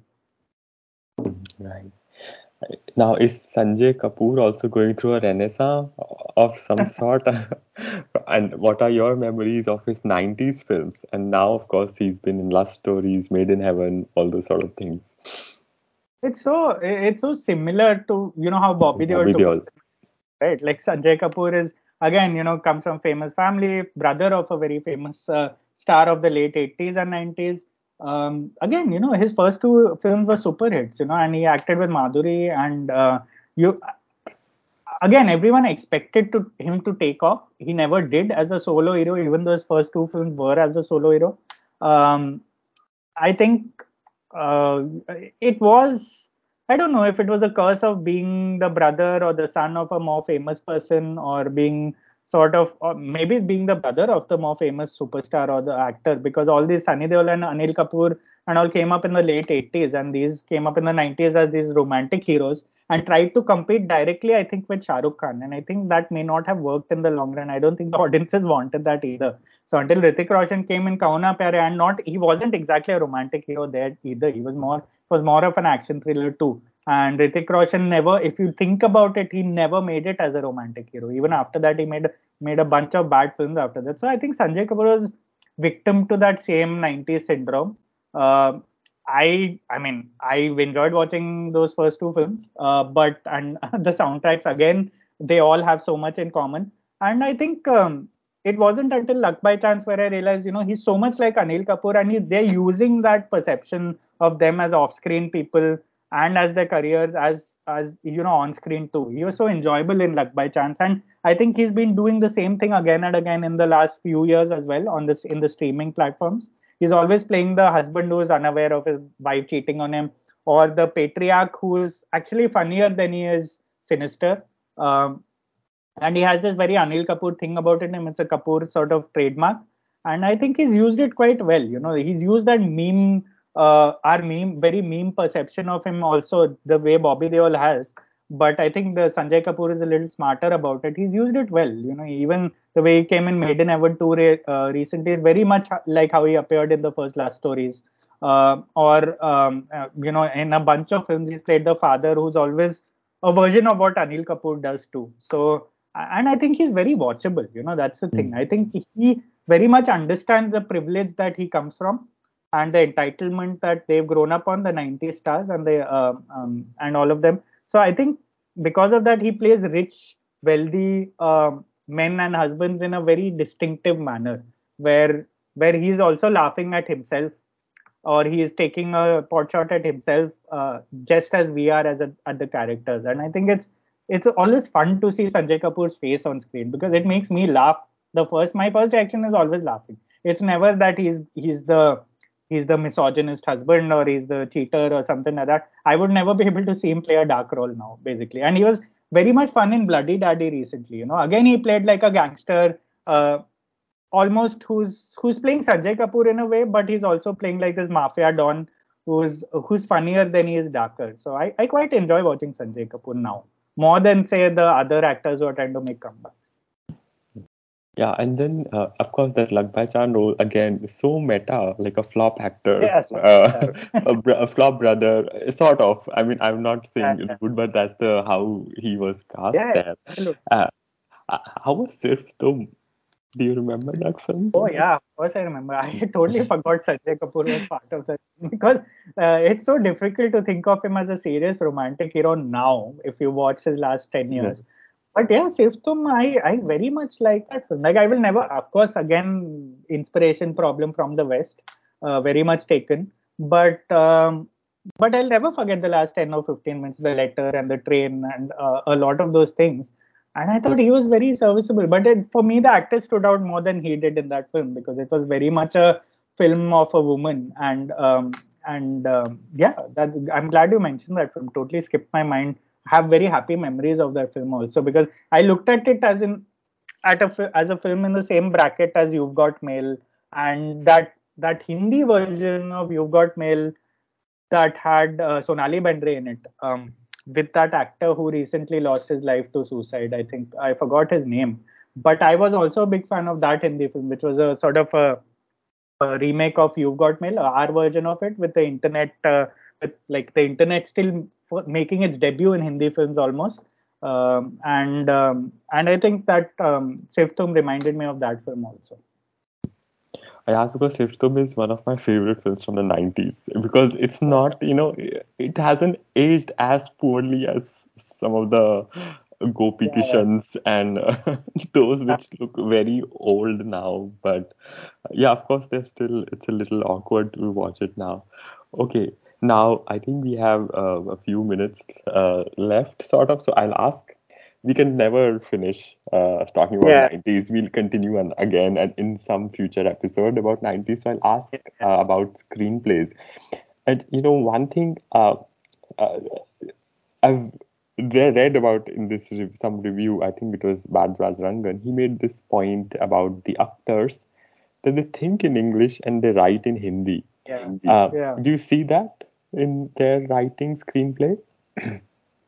Speaker 1: Right. Now, is Sanjay Kapoor also going through a renaissance of some sort? and what are your memories of his 90s films? And now, of course, he's been in Lust Stories, Made in Heaven, all those sort of things.
Speaker 2: It's so it's so similar to you know how Bobby
Speaker 1: Bobby Deol.
Speaker 2: right? Like Sanjay Kapoor is again, you know, comes from famous family, brother of a very famous uh, star of the late 80s and 90s. Um, again, you know, his first two films were super hits, you know, and he acted with Madhuri and uh, you again everyone expected to him to take off. He never did as a solo hero even though his first two films were as a solo hero. Um, i think uh, it was i don't know if it was a curse of being the brother or the son of a more famous person or being sort of or maybe being the brother of the more famous superstar or the actor because all these Sunny Deol and Anil Kapoor and all came up in the late 80s and these came up in the 90s as these romantic heroes and tried to compete directly, I think, with Shah Rukh Khan. And I think that may not have worked in the long run. I don't think the audiences wanted that either. So until Hrithik Roshan came in Kaho Naa Pyare, and not he wasn't exactly a romantic hero there either. He was more was more of an action thriller too. And Hrithik Roshan never, if you think about it, he never made it as a romantic hero. Even after that, he made made a bunch of bad films after that. So I think Sanjay Kapoor was victim to that same 90s syndrome. Uh, I I mean I enjoyed watching those first two films, uh, but and the soundtracks again they all have so much in common. And I think um, it wasn't until Luck by Chance where I realized you know he's so much like Anil Kapoor, and he, they're using that perception of them as off-screen people and as their careers as as you know on screen too. He was so enjoyable in Luck by Chance, and I think he's been doing the same thing again and again in the last few years as well on this in the streaming platforms. He's always playing the husband who is unaware of his wife cheating on him or the patriarch who is actually funnier than he is sinister. Um, and he has this very anil kapoor thing about it him. It's a kapoor sort of trademark. And i think he's used it quite well you know. He's used that meme uh, our meme very meme perception of him also the way bobby deol has but I think the Sanjay Kapoor is a little smarter about it. He's used it well. You know, even the way he came in Made in Heaven 2 uh, recently is very much like how he appeared in the first Lust Stories. Uh, or, um, uh, you know, in a bunch of films, he's played the father who's always a version of what Anil Kapoor does too. So, and I think he's very watchable. You know, that's the thing. Mm. I think he very much understands the privilege that he comes from and the entitlement that they've grown up on, the 90s stars and the uh, um, and all of them so I think because of that, he plays rich, wealthy um, men and husbands in a very distinctive manner, where where he's also laughing at himself, or he is taking a pot shot at himself, uh, just as we are as a, at the characters. And I think it's it's always fun to see Sanjay Kapoor's face on screen because it makes me laugh. The first, my first reaction is always laughing. It's never that he's he's the he's the misogynist husband or he's the cheater or something like that. I would never be able to see him play a dark role now, basically. And he was very much fun in Bloody Daddy recently. You know, again he played like a gangster, uh, almost who's who's playing Sanjay Kapoor in a way, but he's also playing like this mafia don who's who's funnier than he is darker. So I, I quite enjoy watching Sanjay Kapoor now more than say the other actors who are trying to make comebacks.
Speaker 1: Yeah, and then uh, of course that Chance role again so meta, like a flop actor,
Speaker 2: yes,
Speaker 1: uh, a, a, flop brother, sort of. I mean, I'm not saying yeah, it's good, but that's the how he was cast
Speaker 2: yeah,
Speaker 1: there. Uh, uh, how was Sirf Tum? Do you remember that film?
Speaker 2: Oh yeah, of course I remember. I totally forgot Sanjay Kapoor was part of that because uh, it's so difficult to think of him as a serious romantic hero now. If you watch his last ten years. Yeah but yeah, Sirf I, I very much like that film. Like I will never, of course, again, inspiration problem from the West, uh, very much taken. But um, but I'll never forget the last 10 or 15 minutes, the letter and the train and uh, a lot of those things. And I thought he was very serviceable. But it, for me, the actor stood out more than he did in that film because it was very much a film of a woman. And um, and um, yeah, that I'm glad you mentioned that film. Totally skipped my mind have very happy memories of that film also because I looked at it as in at a as a film in the same bracket as You've Got Mail and that that Hindi version of You've Got Mail that had uh, Sonali Bendre in it um, with that actor who recently lost his life to suicide. I think I forgot his name, but I was also a big fan of that Hindi film, which was a sort of a, a remake of You've Got Mail, our version of it with the internet. Uh, with like the internet still making its debut in Hindi films almost. Um, and um, and I think that um, Sirf Tum reminded me of that film also.
Speaker 1: I asked because Sirf Tum is one of my favorite films from the 90s because it's not, you know, it hasn't aged as poorly as some of the Gopi
Speaker 2: Yeah.
Speaker 1: Kishans and uh, those which look very old now. But yeah, of course, they're still, it's a little awkward to watch it now. Okay, now I think we have uh, a few minutes uh, left, sort of. So I'll ask. We can never finish uh, talking about
Speaker 2: Yeah.
Speaker 1: 90s. We'll continue on again and in some future episode about 90s. So I'll ask uh, about screenplays. And you know, one thing uh, uh, I've re- read about in this re- some review, I think it was Baradwaj Rangan, he made this point about the actors that they think in English and they write in Hindi.
Speaker 2: Yeah.
Speaker 1: Uh,
Speaker 2: Yeah.
Speaker 1: Do you see that in their writing screenplay?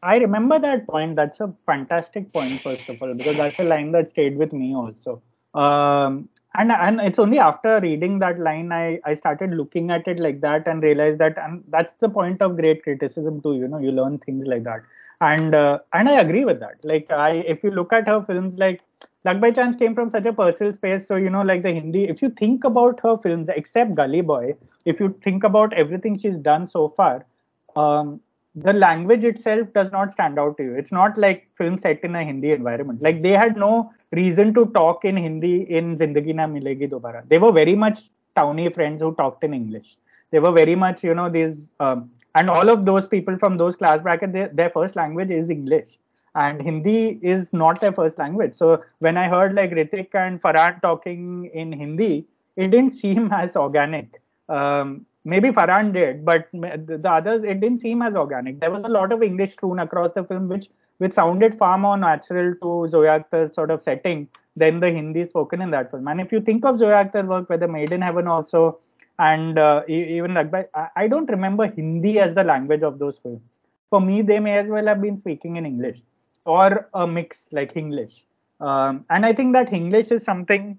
Speaker 2: I remember that point. That's a fantastic point, first of all, because that's a line that stayed with me also. Um, and and it's only after reading that line I, I started looking at it like that and realized that and that's the point of great criticism too. You know, you learn things like that. And uh, and I agree with that. Like I if you look at her films like Luck by Chance came from such a personal space. So, you know, like the Hindi, if you think about her films, except Gully Boy, if you think about everything she's done so far, um, the language itself does not stand out to you. It's not like film set in a Hindi environment. Like they had no reason to talk in Hindi in Zindagi Na Milegi Dobara. They were very much towny friends who talked in English. They were very much, you know, these, um, and all of those people from those class bracket, they, their first language is English. And Hindi is not their first language. So when I heard like Hrithik and Farhan talking in Hindi, it didn't seem as organic. Um, maybe Farhan did, but the the others it didn't seem as organic. There was a lot of English strewn across the film, which which sounded far more natural to Zoya Akhtar's sort of setting than the Hindi spoken in that film. And if you think of Zoya Akhtar work, whether Made in Heaven also, and uh, even like I don't remember Hindi as the language of those films. For me, they may as well have been speaking in English or a mix like English. Um, and I think that English is something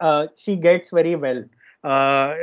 Speaker 2: uh, she gets very well. Uh,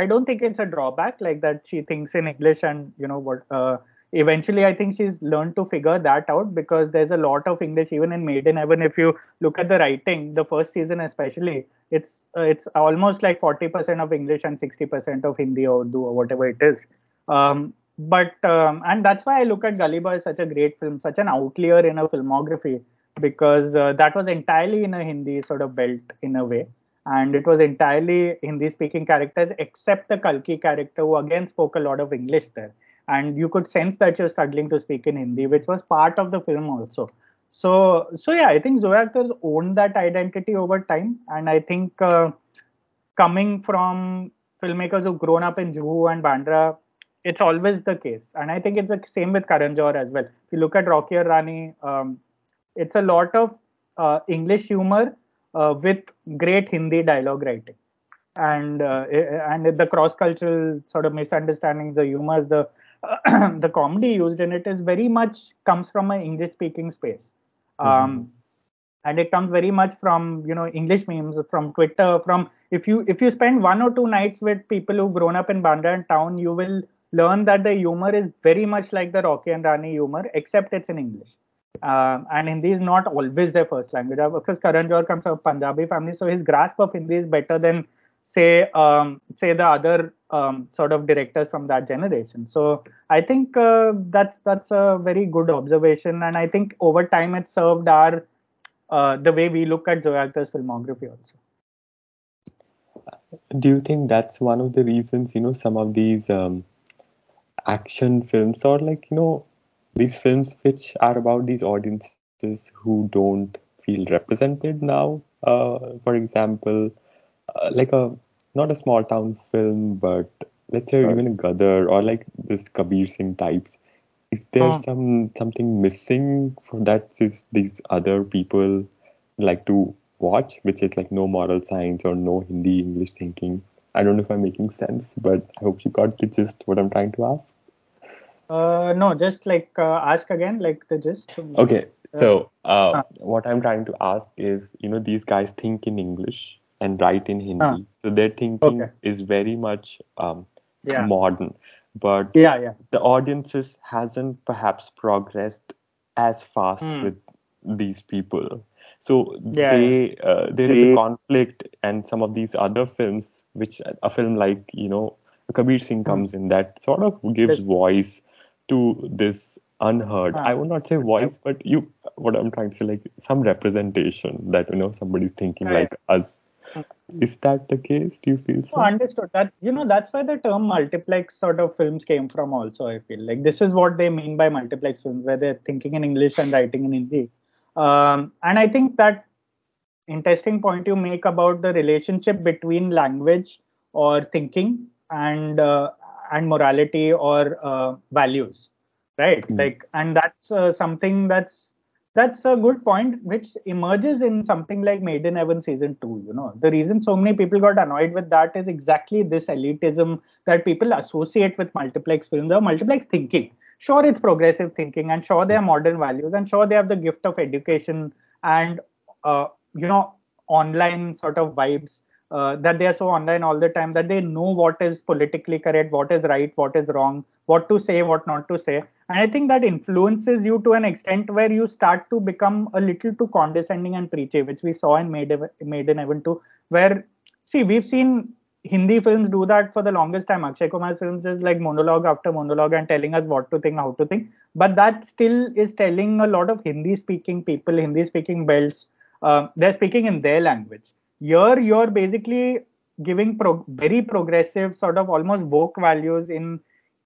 Speaker 2: I, don't think it's a drawback like that. She thinks in English, and you know what? Uh, eventually, I think she's learned to figure that out because there's a lot of English even in Made in Heaven. If you look at the writing, the first season especially, it's uh, it's almost like 40% of English and 60% of Hindi or Urdu or whatever it is. Um, but um, and that's why I look at Gully Boy as such a great film, such an outlier in a filmography because uh, that was entirely in a Hindi sort of belt in a way. And it was entirely Hindi speaking characters except the Kalki character who again spoke a lot of English there. And you could sense that was struggling to speak in Hindi which was part of the film also. So so yeah I think Zoya Akhtar owned that identity over time. And I think uh, coming from filmmakers who've grown up in Juhu and Bandra it's always the case. And I think it's the same with Karan Johar as well. If you look at Rocky or Rani um, it's a lot of uh, English humor uh, with great Hindi dialogue writing, and uh, and the cross cultural sort of misunderstandings, the humors, the the comedy used in it is very much comes from an English speaking space. Um, and it comes very much from you know english memes from twitter from if you if you spend one or two nights with people who've grown up in bandra and town you will learn that the humor is very much like the rocky and rani humor except it's in english um, and Hindi is not always their first language. Of course, Karan Johar comes from a Punjabi family, so his grasp of Hindi is better than say um, say the other um, sort of directors from that generation. So I think uh, that's that's a very good observation, and I think over time it served our uh, the way we look at Zoya Akhtar's filmography also.
Speaker 1: Do you think that's one of the reasons, you know, some of these um, action films or like, you know, these films which are about these audiences who don't feel represented now? Uh, for example, uh, like a not a small town film, but let's say even a Gadar or like this Kabir Singh types. Is there
Speaker 2: Hmm.
Speaker 1: some something missing for that is these other people like to watch, which is like no moral science or no Hindi English thinking? I don't know if I'm making sense, but I hope you got the gist what I'm trying to ask.
Speaker 2: Uh, no, just like uh, ask again, like the gist.
Speaker 1: Okay, so uh,
Speaker 2: Uh,
Speaker 1: what I'm trying to ask is, you know, these guys think in English and write in Hindi, so their thinking
Speaker 2: Okay.
Speaker 1: is very much um,
Speaker 2: Yeah.
Speaker 1: modern, but
Speaker 2: yeah, yeah.
Speaker 1: the audiences hasn't perhaps progressed as fast
Speaker 2: Hmm.
Speaker 1: with these people. So
Speaker 2: Yeah,
Speaker 1: they uh, there is a conflict, and some of these other films, which a film like you know Kabir Singh
Speaker 2: Hmm.
Speaker 1: comes in, that sort of gives voice to this unheard. I would not say voice, but you. What I'm trying to say, like some representation that you know somebody's thinking like us. Is that the case? Do you feel so?
Speaker 2: Oh, understood. That you know that's where the term multiplex sort of films came from. Also, I feel like this is what they mean by multiplex films, where they're thinking in English and writing in Hindi. Um, and I think that interesting point you make about the relationship between language or thinking and uh, and morality or uh, values right? Mm. like and that's uh, something that's that's a good point which emerges in something like made in heaven season 2 you know? The reason so many people got annoyed with that is exactly this elitism that people associate with multiplex films or multiplex thinking. Sure it's progressive thinking and sure they are modern values and sure they have the gift of education and uh, you know online sort of vibes uh, that they are so online all the time that they know what is politically correct, what is right, what is wrong, what to say, what not to say. And I think that influences you to an extent where you start to become a little too condescending and preachy, which we saw in Made, Made in Heaven 2, where, see, we've seen Hindi films do that for the longest time. Akshay Kumar films is like monologue after monologue and telling us what to think, how to think. But that still is telling a lot of Hindi speaking people, Hindi speaking belts, uh, they're speaking in their language. Here you're basically giving pro- very progressive sort of almost woke values in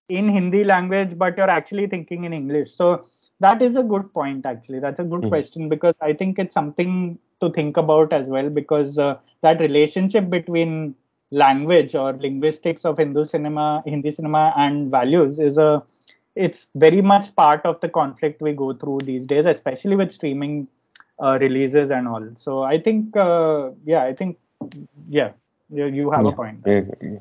Speaker 2: in hindi language but you're actually thinking in english. So that is a good point actually. That's a good mm-hmm. question because i think it's something to think about as well because uh, that relationship between language or linguistics of hindu cinema hindi cinema and values is a it's very much part of the conflict we go through these days especially with streaming uh, releases and all. So I think, uh, yeah, I think, yeah, you, you have
Speaker 1: yeah,
Speaker 2: a point.
Speaker 1: Yeah, yeah.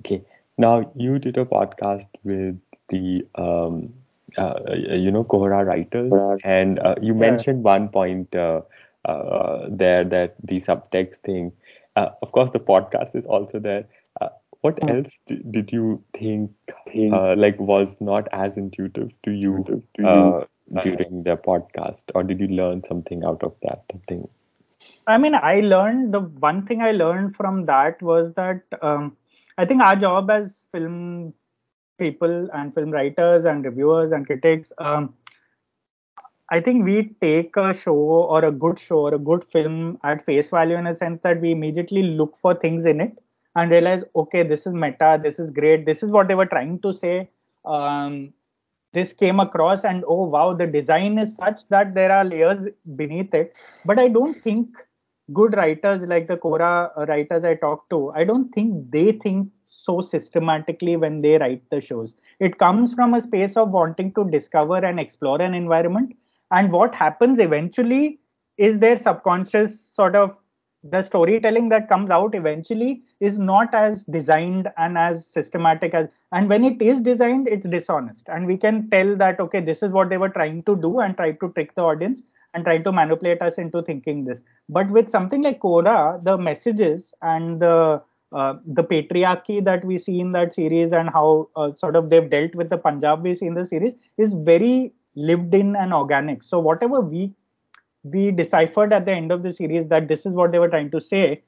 Speaker 1: Okay. Now you did a podcast with the, um, uh, you know, Kohra writers, and uh, you mentioned one point uh, uh, there that the subtext thing. of course, the podcast is also there. what hmm. else did you think, like was not as intuitive to you? To you during the podcast, or did you learn something out of that thing?
Speaker 2: I mean, I learned the one thing I learned from that was that um, I think our job as film people and film writers and reviewers and critics, um, I think we take a show or a good show or a good film at face value in a sense that we immediately look for things in it and realize, okay, this is meta, this is great, this is what they were trying to say. Um, this came across and oh wow the design is such that there are layers beneath it. But i don't think good writers like the Kohra uh, writers i talk to i don't think they think so systematically when they write the shows. It comes from a space of wanting to discover and explore an environment. And what happens eventually is their subconscious sort of the storytelling that comes out eventually is not as designed and as systematic as and when it is designed it's dishonest. And we can tell that okay this is what they were trying to do and try to trick the audience and try to manipulate us into thinking this. But with something like Kohra the messages and the uh, the patriarchy that we see in that series and how uh, sort of they've dealt with the punjab we see in the series is very lived in and organic. So whatever we we deciphered at the end of the series that this is what they were trying to say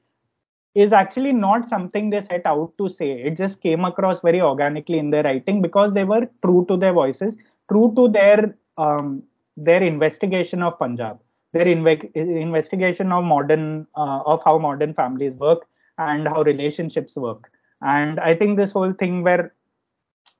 Speaker 2: is actually not something they set out to say. It just came across very organically in their writing because they were true to their voices, true to their um, their investigation of Punjab, their inve- investigation of modern uh, of how modern families work and how relationships work. And I think this whole thing where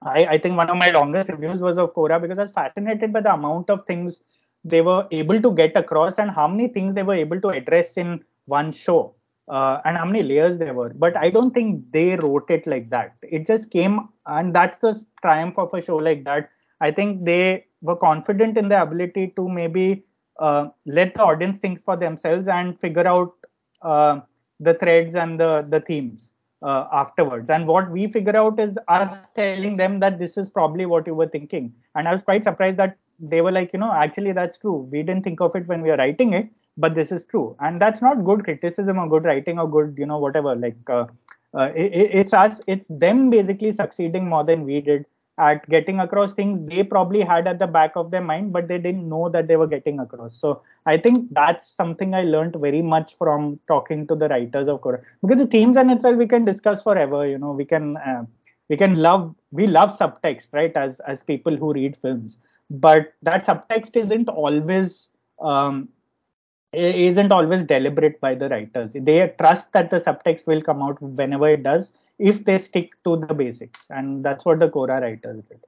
Speaker 2: I, I think one of my longest reviews was of Kohra because I was fascinated by the amount of things they were able to get across and how many things they were able to address in one show uh, and how many layers there were but i don't think they wrote it like that it just came and that's the triumph of a show like that i think they were confident in their ability to maybe uh, let the audience think for themselves and figure out uh, the threads and the the themes uh, afterwards. And what we figure out is us telling them that this is probably what you were thinking. And I was quite surprised that they were like, you know, actually that's true. We didn't think of it when we were writing it, but this is true. And that's not good criticism or good writing or good, you know, whatever. Like uh, uh, it, it's us, it's them basically succeeding more than we did at getting across things they probably had at the back of their mind, but they didn't know that they were getting across. So I think that's something I learned very much from talking to the writers of Kohra. Because the themes in itself we can discuss forever. You know, we can. Uh, we can love we love subtext right as as people who read films but that subtext isn't always um, isn't always deliberate by the writers. They trust that the subtext will come out whenever it does if they stick to the basics. And that's what the Kohrra writers did.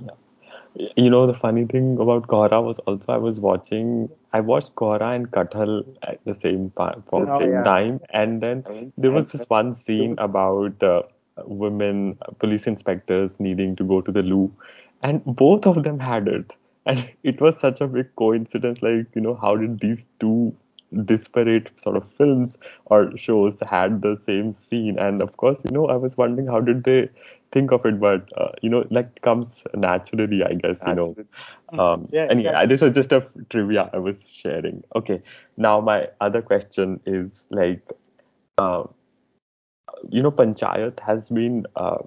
Speaker 1: Yeah. you know the funny thing about Kohrra was also I was watching I watched Kohrra and Kathal at the same time for oh, same yeah. time. And then there was this one scene about uh, women police inspectors needing to go to the loo and both of them had it. And it was such a big coincidence like you know how did these two disparate sort of films or shows had the same scene? And of course you know i was wondering how did they think of it but uh, you know like comes naturally i guess you know. Um yeah, and yeah this was just a trivia i was sharing. Okay now my other question is like uh, you know panchayat has been uh,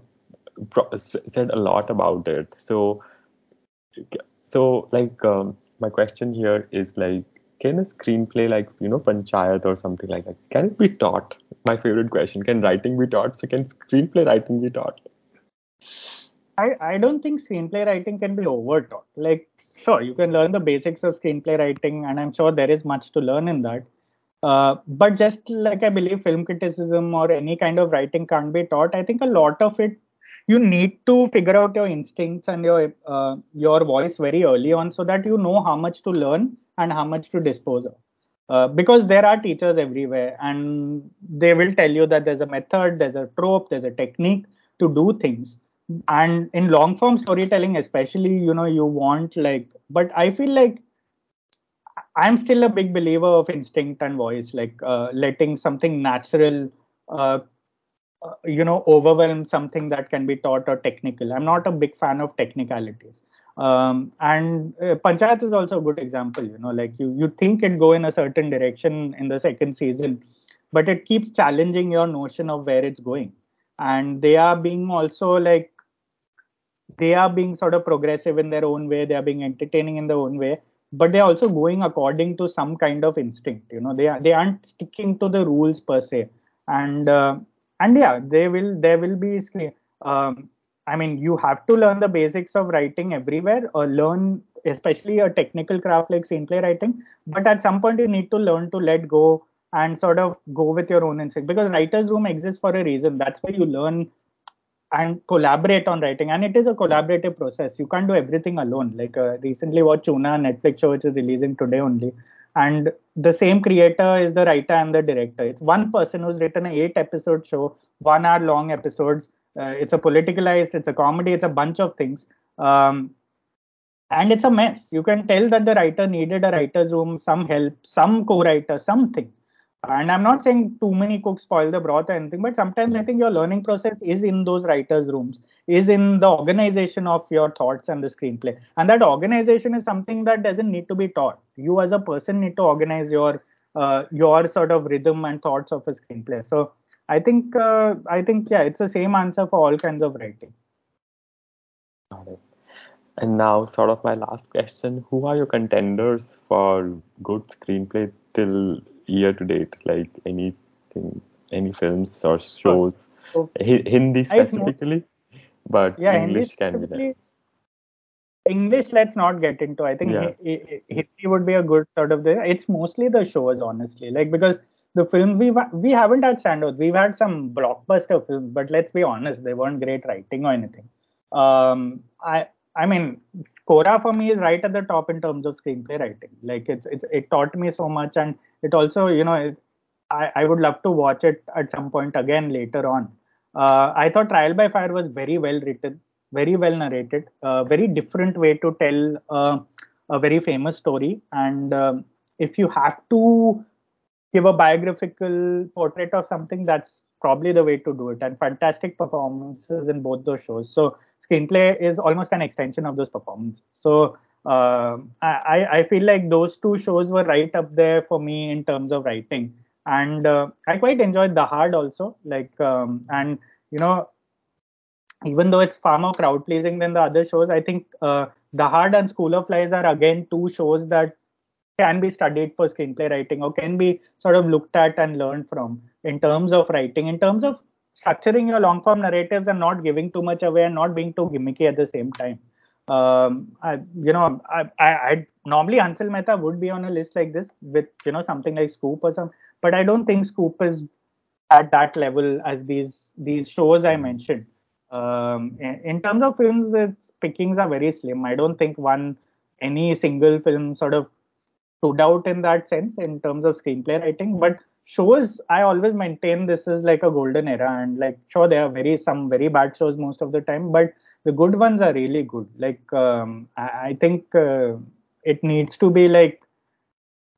Speaker 1: said a lot about it. So so like um, my question here is like can a screenplay like you know panchayat or something like that can it be taught? My favorite question. Can writing be taught? So can screenplay writing be taught?
Speaker 2: I i don't think screenplay writing can be over taught like sure you can learn the basics of screenplay writing and i'm sure there is much to learn in that. Uh, but just like i believe film criticism or any kind of writing can't be taught i think a lot of it you need to figure out your instincts and your uh, your voice very early on so that you know how much to learn and how much to dispose of. Uh, because there are teachers everywhere and they will tell you that there's a method there's a trope there's a technique to do things. And in long form storytelling especially you know you want like but i feel like i'm still a big believer of instinct and voice like uh, letting something natural uh, uh, you know overwhelm something that can be taught or technical. I'm not a big fan of technicalities. Um, and uh, panchayat is also a good example you know like you you think it go in a certain direction in the second season but it keeps challenging your notion of where it's going. And they are being also like they are being sort of progressive in their own way they are being entertaining in their own way but they're also going according to some kind of instinct you know they are they aren't sticking to the rules per se. And uh, and yeah they will there will be um, i mean you have to learn the basics of writing everywhere or learn especially a technical craft like screenplay writing. But at some point you need to learn to let go and sort of go with your own instinct because writers room exists for a reason. That's where you learn and collaborate on writing. And it is a collaborative process. You can't do everything alone. Like uh, recently what Choona netflix show which is releasing today only and the same creator is the writer and the director. It's one person who's written an eight episode show one hour long episodes. Uh, it's a politicalized it's a comedy it's a bunch of things. Um, and it's a mess. You can tell that the writer needed a writer's room some help some co-writer something and i'm not saying too many cooks spoil the broth or anything but sometimes i think your learning process is in those writers rooms is in the organization of your thoughts and the screenplay. And that organization is something that doesn't need to be taught. You as a person need to organize your uh, your sort of rhythm and thoughts of a screenplay. So i think uh, i think yeah it's the same answer for all kinds of writing.
Speaker 1: And now, sort of my last question: Who are your contenders for good screenplay till year to date? Like anything, any films or shows? So, Hindi specifically, but yeah, English can be.
Speaker 2: English, let's not get into. I think yeah. Hindi would be a good sort of there. It's mostly the shows, honestly. Like because the film we we haven't had standouts. We've had some blockbuster films, but let's be honest, they weren't great writing or anything. Um, I I mean, Kohrra for me is right at the top in terms of screenplay writing. Like it's, it's it taught me so much, and it also, you know, it, I I would love to watch it at some point again later on. Uh, I thought Trial by Fire was very well written, very well narrated, uh, very different way to tell uh, a very famous story. And um, if you have to give a biographical portrait of something, that's probably the way to do it. And fantastic performances in both those shows. So screenplay is almost an extension of those performances. So uh, I, I feel like those two shows were right up there for me in terms of writing. And uh, I quite enjoyed Dahaad also. Like, um, and you know, even though it's far more crowd pleasing than the other shows, I think uh, Dahaad and School of Lies are again two shows that can be studied for screenplay writing or can be sort of looked at and learned from in terms of writing in terms of structuring your long form narratives and not giving too much away and not being too gimmicky at the same time. Um, I, you know, I, I, I normally Hansal Mehta would be on a list like this with you know something like Scoop or some, but I don't think Scoop is at that level as these these shows I mentioned. Um, in, terms of films, its pickings are very slim. I don't think one any single film sort of stood out in that sense in terms of screenplay writing. But shows, I always maintain this is like a golden era, and like sure there are very some very bad shows most of the time, but the good ones are really good. Like um, I, I, think uh, it needs to be like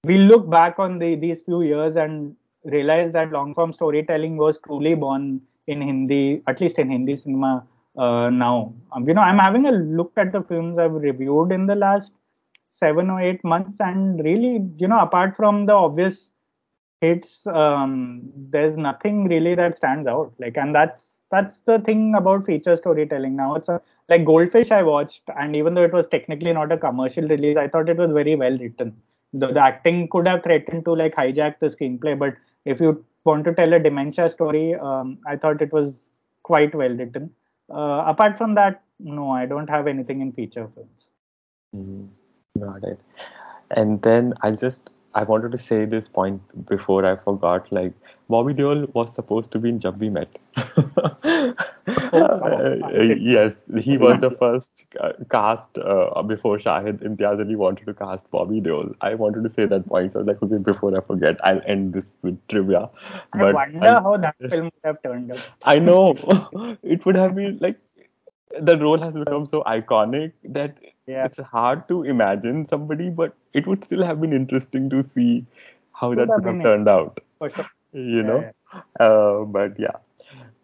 Speaker 2: we look back on the these few years and realize that long form storytelling was truly born in Hindi, at least in Hindi cinema uh, now. Um, you know, I'm having a look at the films I've reviewed in the last seven or eight months, and really, you know, apart from the obvious hits, um, there's nothing really that stands out. Like, and that's that's the thing about feature storytelling now. It's a, like Goldfish I watched, and even though it was technically not a commercial release, I thought it was very well written. The, the acting could have threatened to like hijack the screenplay, but if you want to tell a dementia story, um, I thought it was quite well written. Uh, apart from that, no, I don't have anything in feature films.
Speaker 1: Mm, got it. And then I'll just I wanted to say this point before I forgot. Like Bobby Deol was supposed to be in Jab We Met. uh, yes, he was the first cast uh, before Shahid Imtiaz Ali wanted to cast Bobby Deol. I wanted to say that point, so like okay, before I forget, I'll end this with trivia.
Speaker 2: I wonder I, how that film would have turned out.
Speaker 1: I know it would have been like the role has become so iconic that yeah. it's hard to imagine somebody, but it would still have been interesting to see how that would have turned out.
Speaker 2: Sure.
Speaker 1: You know, yeah, yeah. Uh, but yeah.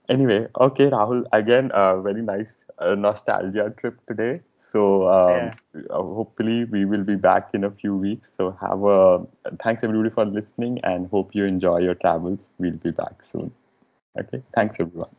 Speaker 1: Anyway, okay, Rahul. Again, a very nice uh, nostalgia trip today. So um, uh, hopefully we will be back in a few weeks. So have a thanks everybody for listening and hope you enjoy your travels. We'll be back soon. Okay, thanks everyone.